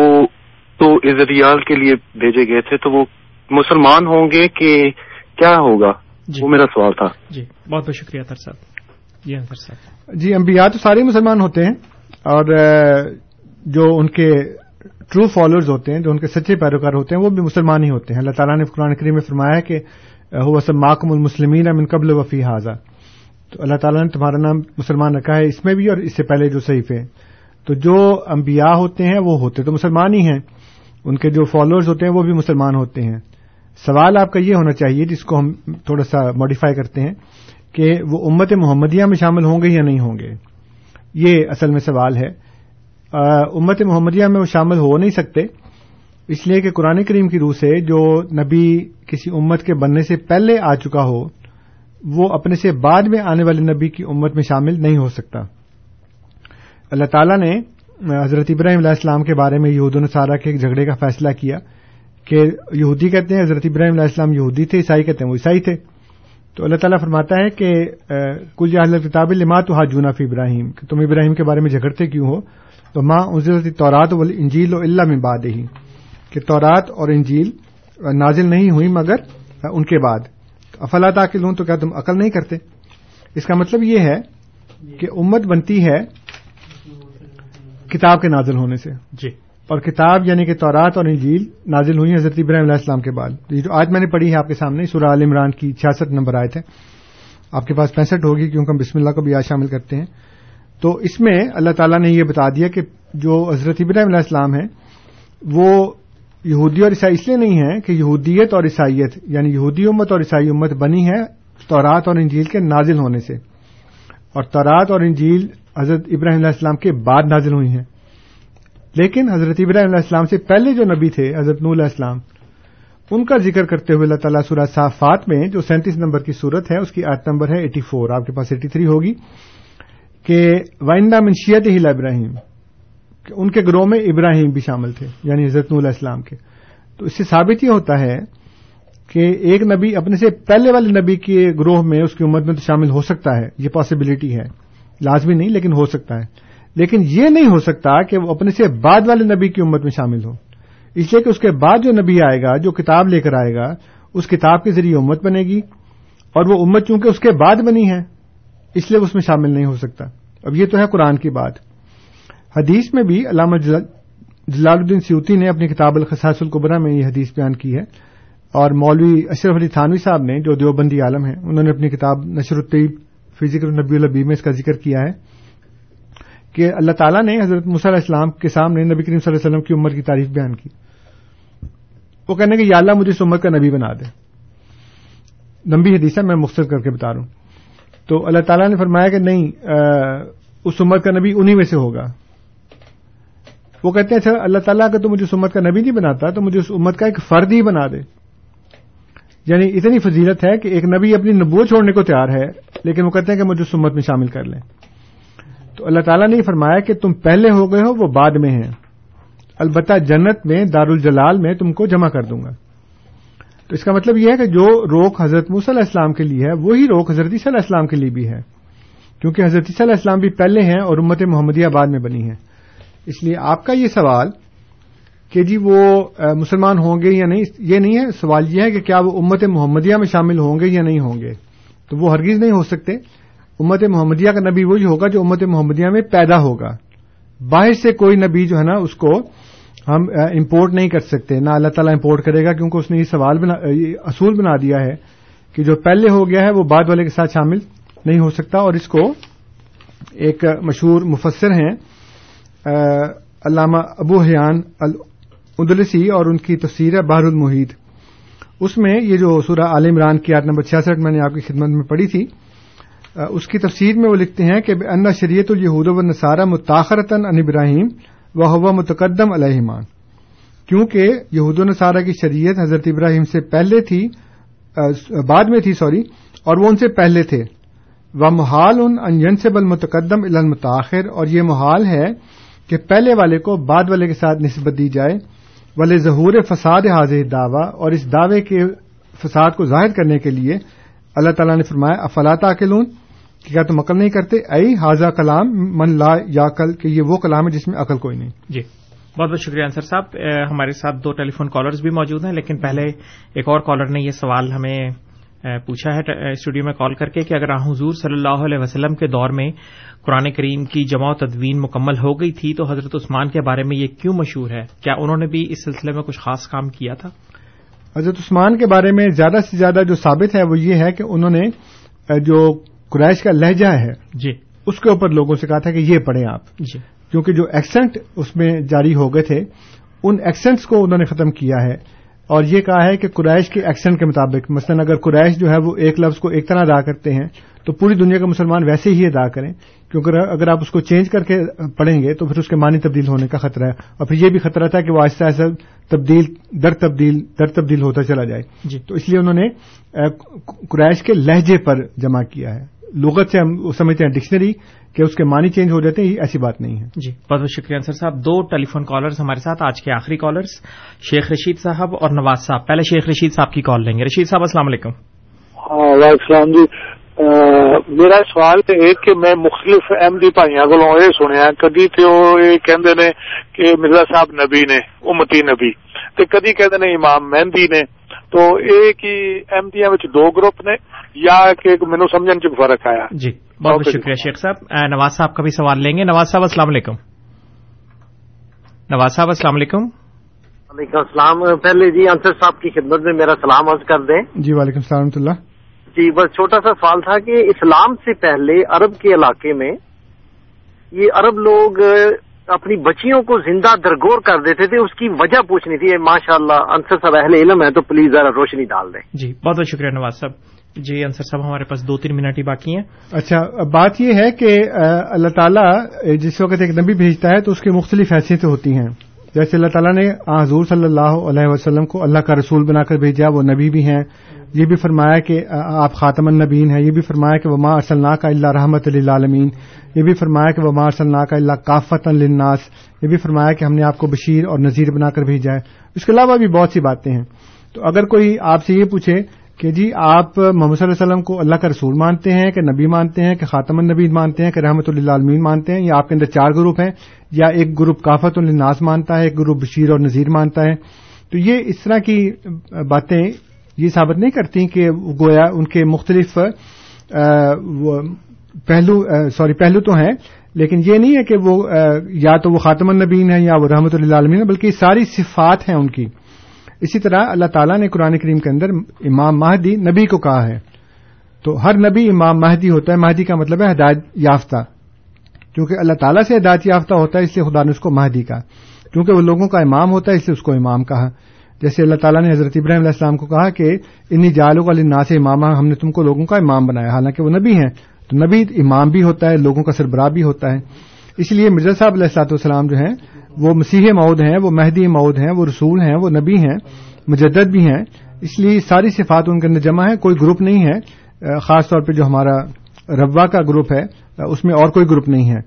S6: تو عزتیال کے لیے بھیجے گئے تھے تو وہ مسلمان ہوں گے کہ کیا ہوگا
S4: جی
S6: وہ میرا سوال تھا
S4: جی بہت بہت شکریہ صاحب جی صاحب
S5: جی انبیاء تو سارے مسلمان ہوتے ہیں اور جو ان کے ٹرو فالوئرز ہوتے ہیں جو ان کے سچے پیروکار ہوتے ہیں وہ بھی مسلمان ہی ہوتے ہیں اللہ تعالیٰ نے قرآن کریم میں فرمایا کہ وہ سب ماکم المسلمین امن قبل وفی حاضہ تو اللہ تعالیٰ نے تمہارا نام مسلمان رکھا ہے اس میں بھی اور اس سے پہلے جو صحیح ہے تو جو امبیا ہوتے ہیں وہ ہوتے تو مسلمان ہی ہیں ان کے جو فالوئرز ہوتے ہیں وہ بھی مسلمان ہوتے ہیں سوال آپ کا یہ ہونا چاہیے جس کو ہم تھوڑا سا ماڈیفائی کرتے ہیں کہ وہ امت محمدیہ میں شامل ہوں گے یا نہیں ہوں گے یہ اصل میں سوال ہے امت محمدیہ میں وہ شامل ہو نہیں سکتے اس لیے کہ قرآن کریم کی روح سے جو نبی کسی امت کے بننے سے پہلے آ چکا ہو وہ اپنے سے بعد میں آنے والے نبی کی امت میں شامل نہیں ہو سکتا اللہ تعالیٰ نے حضرت ابراہیم علیہ السلام کے بارے میں یہود الصارہ کے ایک جھگڑے کا فیصلہ کیا کہ یہودی کہتے ہیں حضرت ابراہیم علیہ السلام یہودی تھے عیسائی کہتے ہیں وہ عیسائی تھے تو اللہ تعالیٰ فرماتا ہے کہ کل جہل کتاب لما تو ہا فی ابراہیم کہ تم ابراہیم کے بارے میں جھگڑتے کیوں ہو تو ماں عزرت تورات و انجیل و اللہ میں بات ہی کہ تورات اور انجیل نازل نہیں ہوئی مگر ان کے بعد افلا داخل ہوں تو کیا تم عقل نہیں کرتے اس کا مطلب یہ ہے کہ امت بنتی ہے کتاب کے نازل ہونے سے
S4: جی
S5: اور کتاب یعنی کہ تورات اور انجیل نازل ہوئی حضرت ابراہیم علیہ السلام کے بعد یہ جو آج میں نے پڑھی ہے آپ کے سامنے سورہ عال عمران کی چھیاسٹھ نمبر آئے تھے آپ کے پاس پینسٹھ ہوگی کیونکہ ہم بسم اللہ کو بھی آج شامل کرتے ہیں تو اس میں اللہ تعالیٰ نے یہ بتا دیا کہ جو حضرت ابراہیم علیہ السلام ہیں وہ یہودی اور عیسائی اس لیے نہیں ہے کہ یہودیت اور عیسائیت یعنی یہودی امت اور عیسائی امت بنی ہے تورات اور انجیل کے نازل ہونے سے اور تورات اور انجیل حضرت ابراہیم علیہ السلام کے بعد نازل ہوئی ہیں لیکن حضرت ابراہیم علیہ السلام سے پہلے جو نبی تھے حضرت نول السلام ان کا ذکر کرتے ہوئے اللہ تعالیٰ سورہ صافات میں جو سینتیس نمبر کی صورت ہے اس کی آٹھ نمبر ہے ایٹی فور آپ کے پاس ایٹی تھری ہوگی کہ وائندہ منشیت ہلا ابراہیم کہ ان کے گروہ میں ابراہیم بھی شامل تھے یعنی حضرت علیہ اسلام کے تو اس سے ثابت یہ ہوتا ہے کہ ایک نبی اپنے سے پہلے والے نبی کے گروہ میں اس کی امت میں تو شامل ہو سکتا ہے یہ پاسبلٹی ہے لازمی نہیں لیکن ہو سکتا ہے لیکن یہ نہیں ہو سکتا کہ وہ اپنے سے بعد والے نبی کی امت میں شامل ہو اس لیے کہ اس کے بعد جو نبی آئے گا جو کتاب لے کر آئے گا اس کتاب کے ذریعے امت بنے گی اور وہ امت چونکہ اس کے بعد بنی ہے اس لیے اس میں شامل نہیں ہو سکتا اب یہ تو ہے قرآن کی بات حدیث میں بھی علامہ جلال الدین سیوتی نے اپنی کتاب الخصاص القبرہ میں یہ حدیث بیان کی ہے اور مولوی اشرف علی تھانوی صاحب نے جو دیوبندی عالم ہیں انہوں نے اپنی کتاب نشر الطیب فزیکل النبی البی میں اس کا ذکر کیا ہے کہ اللہ تعالیٰ نے حضرت السلام کے سامنے نبی کریم صلی اللہ علیہ وسلم کی عمر کی تعریف بیان کی وہ کہنے کہ یا اللہ مجھے اس عمر کا نبی بنا دے لمبی حدیث میں مختصر کر کے بتا رہا ہوں تو اللہ تعالیٰ نے فرمایا کہ نہیں اس عمر کا نبی انہی میں سے ہوگا وہ کہتے ہیں اچھا اللہ تعالیٰ اگر تو مجھے اس امت کا نبی نہیں بناتا تو مجھے اس امت کا ایک فرد ہی بنا دے یعنی اتنی فضیلت ہے کہ ایک نبی اپنی نبوت چھوڑنے کو تیار ہے لیکن وہ کہتے ہیں کہ مجھے اس امت میں شامل کر لیں تو اللہ تعالیٰ نے یہ فرمایا کہ تم پہلے ہو گئے ہو وہ بعد میں ہیں البتہ جنت میں دار الجلال میں تم کو جمع کر دوں گا تو اس کا مطلب یہ ہے کہ جو روک حضرت علیہ السلام کے لیے ہے وہی روک حضرت صلی السلام کے لیے بھی ہے کیونکہ حضرت صلی السلام بھی پہلے ہیں اور امت محمدیہ بعد میں بنی ہے اس لیے آپ کا یہ سوال کہ جی وہ مسلمان ہوں گے یا نہیں یہ نہیں ہے سوال یہ ہے کہ کیا وہ امت محمدیہ میں شامل ہوں گے یا نہیں ہوں گے تو وہ ہرگز نہیں ہو سکتے امت محمدیہ کا نبی وہی ہوگا جو امت محمدیہ میں پیدا ہوگا باہر سے کوئی نبی جو ہے نا اس کو ہم امپورٹ نہیں کر سکتے نہ اللہ تعالیٰ امپورٹ کرے گا کیونکہ اس نے یہ سوال بنا اصول بنا دیا ہے کہ جو پہلے ہو گیا ہے وہ بعد والے کے ساتھ شامل نہیں ہو سکتا اور اس کو ایک مشہور مفسر ہیں علامہ ابو حیان العدلسی اور ان کی تفسیر بہر المحید اس میں یہ جو سورہ عال عمران کی آرٹ نمبر چھیاسٹھ میں نے آپ کی خدمت میں پڑھی تھی اس کی تفصیل میں وہ لکھتے ہیں کہ ان شریعت الہود و نصارہ مطاخرتن ان ابراہیم و ہوا متقدم علیہمان کیونکہ یہود و نصارہ کی شریعت حضرت ابراہیم سے پہلے تھی بعد میں تھی سوری اور وہ ان سے پہلے تھے و محال ان انجن سے بل متقدم المتاخر اور یہ محال ہے کہ پہلے والے کو بعد والے کے ساتھ نسبت دی جائے والے ظہور فساد حاضر دعوی اور اس دعوے کے فساد کو ظاہر کرنے کے لیے اللہ تعالیٰ نے فرمایا افلاط عقلون کہ کیا تم عقل نہیں کرتے ائی حاضہ کلام من لا یا کل کہ یہ وہ کلام ہے جس میں عقل کوئی نہیں
S4: جی بہت بہت شکریہ انصر صاحب ہمارے ساتھ دو ٹیلی فون کالرز بھی موجود ہیں لیکن پہلے ایک اور کالر نے یہ سوال ہمیں پوچھا ہے اسٹوڈیو میں کال کر کے کہ اگر حضور صلی اللہ علیہ وسلم کے دور میں قرآن کریم کی جمع و تدوین مکمل ہو گئی تھی تو حضرت عثمان کے بارے میں یہ کیوں مشہور ہے کیا انہوں نے بھی اس سلسلے میں کچھ خاص کام کیا تھا
S5: حضرت عثمان کے بارے میں زیادہ سے زیادہ جو ثابت ہے وہ یہ ہے کہ انہوں نے جو قریش کا لہجہ ہے
S4: جی
S5: اس کے اوپر لوگوں سے کہا تھا کہ یہ پڑھیں آپ
S4: جی
S5: کیونکہ جو ایکسنٹ اس میں جاری ہو گئے تھے ان ایکسنٹس کو انہوں نے ختم کیا ہے اور یہ کہا ہے کہ قریش کے ایکسنٹ کے مطابق مثلا اگر قریش جو ہے وہ ایک لفظ کو ایک طرح ادا کرتے ہیں تو پوری دنیا کے مسلمان ویسے ہی ادا کریں کیونکہ اگر آپ اس کو چینج کر کے پڑھیں گے تو پھر اس کے معنی تبدیل ہونے کا خطرہ ہے اور پھر یہ بھی خطرہ تھا کہ وہ آہستہ آہستہ تبدیل در تبدیل در تبدیل ہوتا چلا جائے
S4: جی
S5: تو اس لیے انہوں نے قریش کے لہجے پر جمع کیا ہے لغت سے ہم سمجھتے ہیں ڈکشنری کہ اس کے معنی چینج ہو جاتے ہیں یہ ایسی بات نہیں ہے
S4: جی بہت بہت شکریہ انصر صاحب دو ٹیلی فون کالرز ہمارے ساتھ آج کے آخری کالرز شیخ رشید صاحب اور نواز صاحب پہلے شیخ رشید صاحب کی کال لیں گے رشید صاحب السلام علیکم ہاں،
S12: وعلیکم السلام جی میرا سوال ہے کہ میں مختلف ایم ڈی بھائی کو یہ سنیا کدی تو یہ کہندے نے کہ مرزا صاحب نبی نے امتی نبی تے کدی کہندے نے امام مہندی نے تو یہ کہ ایم ڈی دو گروپ نے یا کہ مینو چ فرق آیا
S4: جی بہت بہت شکریہ شیخ صاحب نواز صاحب کا بھی سوال لیں گے نواز صاحب السلام علیکم نواز صاحب السلام علیکم
S13: وعلیکم السلام پہلے جی انصر صاحب کی خدمت میں میرا سلام عرض کر دیں
S5: جی وعلیکم السلام اللہ
S13: جی بس چھوٹا سا سوال تھا کہ اسلام سے پہلے عرب کے علاقے میں یہ عرب لوگ اپنی بچیوں کو زندہ درگور کر دیتے تھے اس کی وجہ پوچھنی تھی ماشاء اللہ انصر صاحب اہل علم ہے تو پلیز ذرا روشنی ڈال دیں
S4: جی بہت بہت شکریہ نواز صاحب جی انصر صاحب ہمارے پاس دو تین منٹ ہی باقی ہیں
S5: اچھا بات یہ ہے کہ اللہ تعالیٰ جس وقت ایک نبی بھیجتا ہے تو اس کی مختلف حیثیتیں ہوتی ہیں جیسے اللہ تعالیٰ نے حضور صلی اللہ علیہ وسلم کو اللہ کا رسول بنا کر بھیجا وہ نبی بھی ہیں یہ بھی فرمایا کہ آپ خاتم النبین ہیں یہ بھی فرمایا کہ وما صاحب کا اللہ رحمت للعالمین یہ بھی فرمایا کہ وما کا اللہ کافت الناس یہ بھی فرمایا کہ ہم نے آپ کو بشیر اور نذیر بنا کر بھیجا ہے اس کے علاوہ بھی بہت سی باتیں ہیں تو اگر کوئی آپ سے یہ پوچھے کہ جی آپ محمد صلی اللہ علیہ وسلم کو اللہ کا رسول مانتے ہیں کہ نبی مانتے ہیں کہ خاتم النبی مانتے ہیں کہ رحمت اللہ عالمین مانتے ہیں یا آپ کے اندر چار گروپ ہیں یا ایک گروپ کافت الناس مانتا ہے ایک گروپ بشیر اور نذیر مانتا ہے تو یہ اس طرح کی باتیں یہ ثابت نہیں کرتی کہ گویا ان کے مختلف پہلو پہلو سوری تو ہیں لیکن یہ نہیں ہے کہ وہ یا تو وہ خاتم النبین ہیں یا وہ رحمت اللہ ہیں بلکہ ساری صفات ہیں ان کی اسی طرح اللہ تعالیٰ نے قرآن کریم کے اندر امام مہدی نبی کو کہا ہے تو ہر نبی امام مہدی ہوتا ہے مہدی کا مطلب ہے ہدایت یافتہ کیونکہ اللہ تعالیٰ سے ہدایت یافتہ ہوتا ہے اس لیے خدا نے اس کو مہدی کا کیونکہ وہ لوگوں کا امام ہوتا ہے اس لیے اس کو امام کہا جیسے اللہ تعالیٰ نے حضرت ابراہیم علیہ السلام کو کہا کہ انہیں جالوں کا علیہ سے امام ہم نے تم کو لوگوں کا امام بنایا حالانکہ وہ نبی ہیں تو نبی امام بھی ہوتا ہے لوگوں کا سربراہ بھی ہوتا ہے اس لیے مرزا صاحب علیہ صلاحت والسلام جو ہیں وہ مسیح مود ہیں وہ مہدی مود ہیں وہ رسول ہیں وہ نبی ہیں مجدد بھی ہیں اس لیے ساری صفات ان کے اندر جمع ہے کوئی گروپ نہیں ہے خاص طور پہ جو ہمارا روا کا گروپ ہے اس میں اور کوئی گروپ نہیں ہے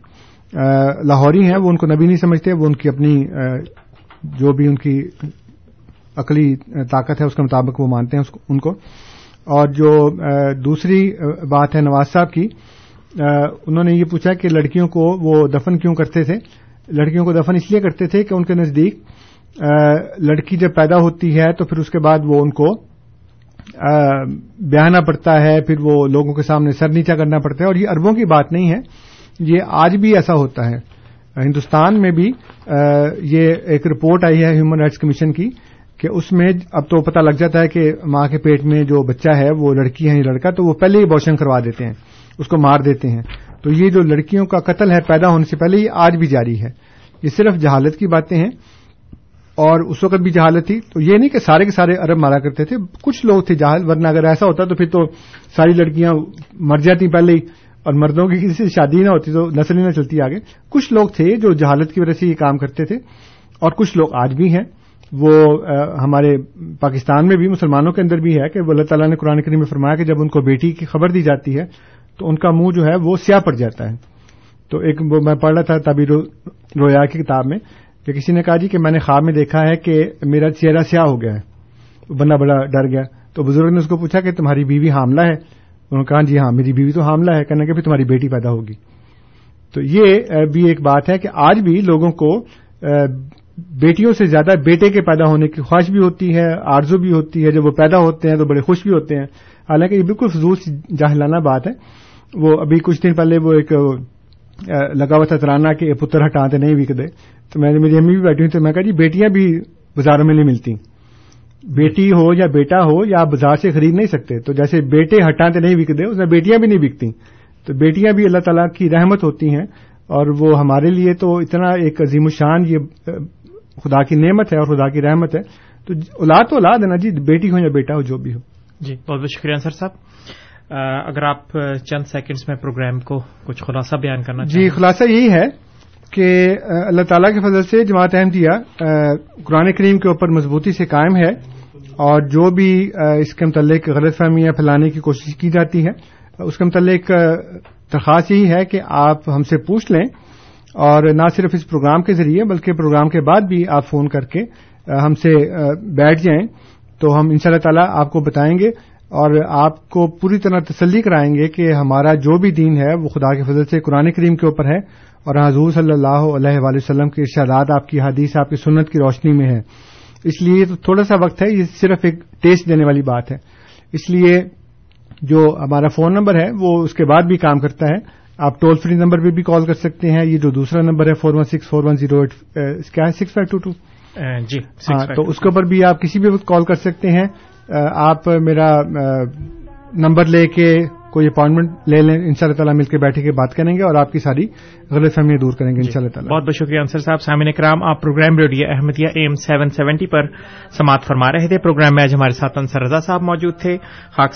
S5: لاہوری ہیں وہ ان کو نبی نہیں سمجھتے وہ ان کی اپنی جو بھی ان کی عقلی طاقت ہے اس کے مطابق وہ مانتے ہیں ان کو اور جو دوسری بات ہے نواز صاحب کی انہوں نے یہ پوچھا کہ لڑکیوں کو وہ دفن کیوں کرتے تھے لڑکیوں کو دفن اس لیے کرتے تھے کہ ان کے نزدیک لڑکی جب پیدا ہوتی ہے تو پھر اس کے بعد وہ ان کو بہانا پڑتا ہے پھر وہ لوگوں کے سامنے سر نیچا کرنا پڑتا ہے اور یہ اربوں کی بات نہیں ہے یہ آج بھی ایسا ہوتا ہے ہندوستان میں بھی یہ ایک رپورٹ آئی ہے ہیومن رائٹس کمیشن کی کہ اس میں اب تو پتہ لگ جاتا ہے کہ ماں کے پیٹ میں جو بچہ ہے وہ لڑکی ہے یا لڑکا تو وہ پہلے ہی بوشن کروا دیتے ہیں اس کو مار دیتے ہیں تو یہ جو لڑکیوں کا قتل ہے پیدا ہونے سے پہلے یہ آج بھی جاری ہے یہ صرف جہالت کی باتیں ہیں اور اس وقت بھی جہالت تھی تو یہ نہیں کہ سارے کے سارے عرب مارا کرتے تھے کچھ لوگ تھے جہاز ورنہ اگر ایسا ہوتا تو پھر تو ساری لڑکیاں مر جاتی پہلے ہی اور مردوں کی کسی سے شادی نہ ہوتی تو نسل نہ چلتی آگے کچھ لوگ تھے جو جہالت کی وجہ سے یہ کام کرتے تھے اور کچھ لوگ آج بھی ہیں وہ ہمارے پاکستان میں بھی مسلمانوں کے اندر بھی ہے کہ وہ اللہ تعالیٰ نے قرآن کریم میں فرمایا کہ جب ان کو بیٹی کی خبر دی جاتی ہے تو ان کا منہ جو ہے وہ سیاہ پڑ جاتا ہے تو ایک میں پڑھ رہا تھا رو, رویا کی کتاب میں کہ کسی نے کہا جی کہ میں نے خواب میں دیکھا ہے کہ میرا چہرہ سیاہ ہو گیا ہے بندہ بڑا ڈر گیا تو بزرگ نے اس کو پوچھا کہ تمہاری بیوی حاملہ ہے انہوں نے کہا جی ہاں میری بیوی تو حاملہ ہے کہنے کے تمہاری بیٹی پیدا ہوگی تو یہ بھی ایک بات ہے کہ آج بھی لوگوں کو بیٹیوں سے زیادہ بیٹے کے پیدا ہونے کی خواہش بھی ہوتی ہے آرزو بھی ہوتی ہے جب وہ پیدا ہوتے ہیں تو بڑے خوش بھی ہوتے ہیں حالانکہ یہ بالکل فضول جاہلانہ بات ہے وہ ابھی کچھ دن پہلے وہ ایک لگا ہوا تھا ترانہ کہ پتر ہٹا نہیں وکتے تو میں نے میری امی بھی بیٹھی ہوئی تو میں کہا جی بیٹیاں بھی بازاروں میں نہیں ملتی بیٹی ہو یا بیٹا ہو یا آپ بازار سے خرید نہیں سکتے تو جیسے بیٹے ہٹاتے نہیں وکتے اس میں بیٹیاں بھی نہیں بکتی تو بیٹیاں بھی اللہ تعالیٰ کی رحمت ہوتی ہیں اور وہ ہمارے لیے تو اتنا ایک عظیم شان یہ خدا کی نعمت ہے اور خدا کی رحمت ہے تو اولاد تو اولاد ہے نا جی بیٹی ہو یا بیٹا ہو جو بھی ہو
S4: جی بہت بہت شکریہ سر صاحب اگر آپ چند سیکنڈس میں پروگرام کو کچھ خلاصہ بیان کرنا
S5: جی خلاصہ یہی ہے کہ اللہ تعالیٰ کے فضل سے جماعت احمدیہ قرآن کریم کے اوپر مضبوطی سے قائم ہے اور جو بھی اس کے متعلق غلط فہمیاں پھیلانے کی کوشش کی جاتی ہے اس کے متعلق درخواست یہی ہے کہ آپ ہم سے پوچھ لیں اور نہ صرف اس پروگرام کے ذریعے بلکہ پروگرام کے بعد بھی آپ فون کر کے ہم سے بیٹھ جائیں تو ہم ان شاء اللہ تعالیٰ آپ کو بتائیں گے اور آپ کو پوری طرح تسلی کرائیں گے کہ ہمارا جو بھی دین ہے وہ خدا کے فضل سے قرآن کریم کے اوپر ہے اور حضور صلی اللہ علیہ وآلہ وسلم کے ارشادات آپ کی حدیث آپ کی سنت کی روشنی میں ہے اس لیے یہ تو تھوڑا سا وقت ہے یہ صرف ایک ٹیسٹ دینے والی بات ہے اس لیے جو ہمارا فون نمبر ہے وہ اس کے بعد بھی کام کرتا ہے آپ ٹول فری نمبر پہ بھی کال کر سکتے ہیں یہ جو دوسرا نمبر ہے four one six four one zero eight کیا ہے سکس فائیو ٹو ٹو
S4: جی
S5: ہاں تو اس کے اوپر بھی آپ کسی بھی وقت کال کر سکتے ہیں آپ میرا نمبر لے کے کوئی اپائنٹمنٹ لے لیں ان شاء اللہ تعالیٰ مل کے بیٹھے کے بات کریں گے اور آپ کی ساری غلط فہمیاں دور کریں گے جی۔ ان شاء اللہ تعالیٰ
S4: بہت بہت شکریہ انصر صاحب کرام آپ programme radio Ahmadiyya M seven seventy پر سماعت فرما رہے تھے پروگرام میں آج ہمارے ساتھ انصر رضا صاحب موجود تھے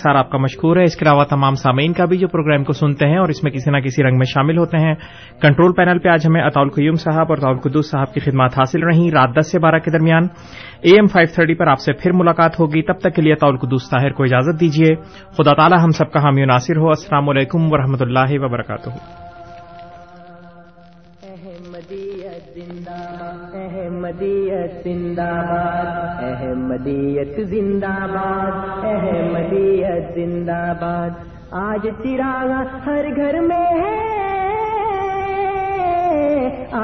S4: سار آپ کا مشکور ہے اس کے علاوہ تمام سامعین کا بھی جو پروگرام کو سنتے ہیں اور اس میں کسی نہ کسی رنگ میں شامل ہوتے ہیں کنٹرول پینل پہ آج ہمیں اطول قیوم صاحب اور اطول قدوس صاحب کی خدمات حاصل رہی رات دس سے بارہ کے درمیان اے ایم فائیو تھرٹی پر آپ سے پھر ملاقات ہوگی تب تک کے لیے اطول قدوس طاہر کو اجازت دیجیے خدا تعالیٰ ہم سب کا حامی یہ ہو السلام علیکم ورحمۃ اللہ وبرکاتہ
S1: احمدیت زندہ آباد احمدیت زندہ باد احمدیت زندہ آباد احمدیت زندہ آباد آج چراغ ہر گھر میں ہے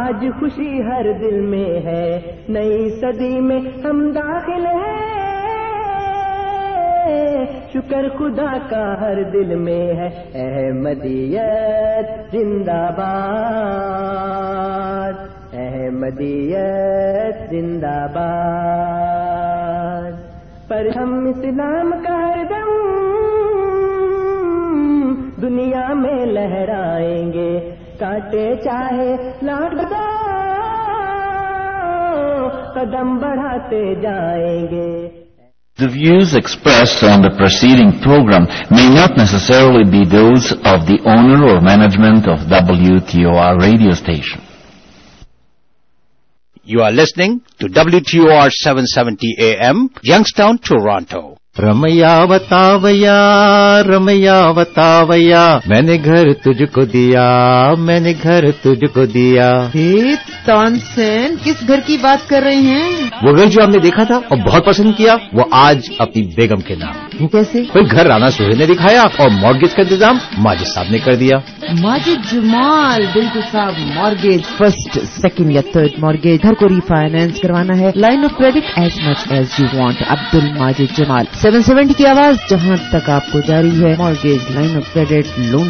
S1: آج خوشی ہر دل میں ہے نئی صدی میں ہم داخل ہیں شکر خدا کا ہر دل میں ہے احمدیت زندہ باد احمدیت زندہ باد پر ہم اسلام کا ہر دم دنیا میں لہرائیں گے کاٹے چاہے لاٹ بتا قدم بڑھاتے جائیں گے
S14: The views expressed on the preceding program may not necessarily be those of the owner or management of WTOR radio station.
S15: You are listening to WTOR 770 AM, Youngstown, Toronto.
S16: رمیا رمیاوتاویا میں نے گھر تجھ کو دیا میں نے گھر تجھ کو دیا
S17: تانسین کس گھر کی بات کر رہے ہیں
S16: وہ گھر جو آپ نے دیکھا تھا اور بہت پسند کیا وہ آج اپنی بیگم کے نام
S17: کیسے
S16: کوئی گھر رانا سوہر نے دکھایا اور مارگیج کا انتظام ماجد صاحب نے کر دیا
S17: ماجد جمال بالکل صاحب مارگیج فرسٹ سیکنڈ یا تھرڈ مارگیج گھر کو ری فائنینس کروانا ہے line of credit as much as you want Abd Majid Jamal seven seventy کی آواز جہاں تک آپ کو جاری ہے mortgage line of credit loan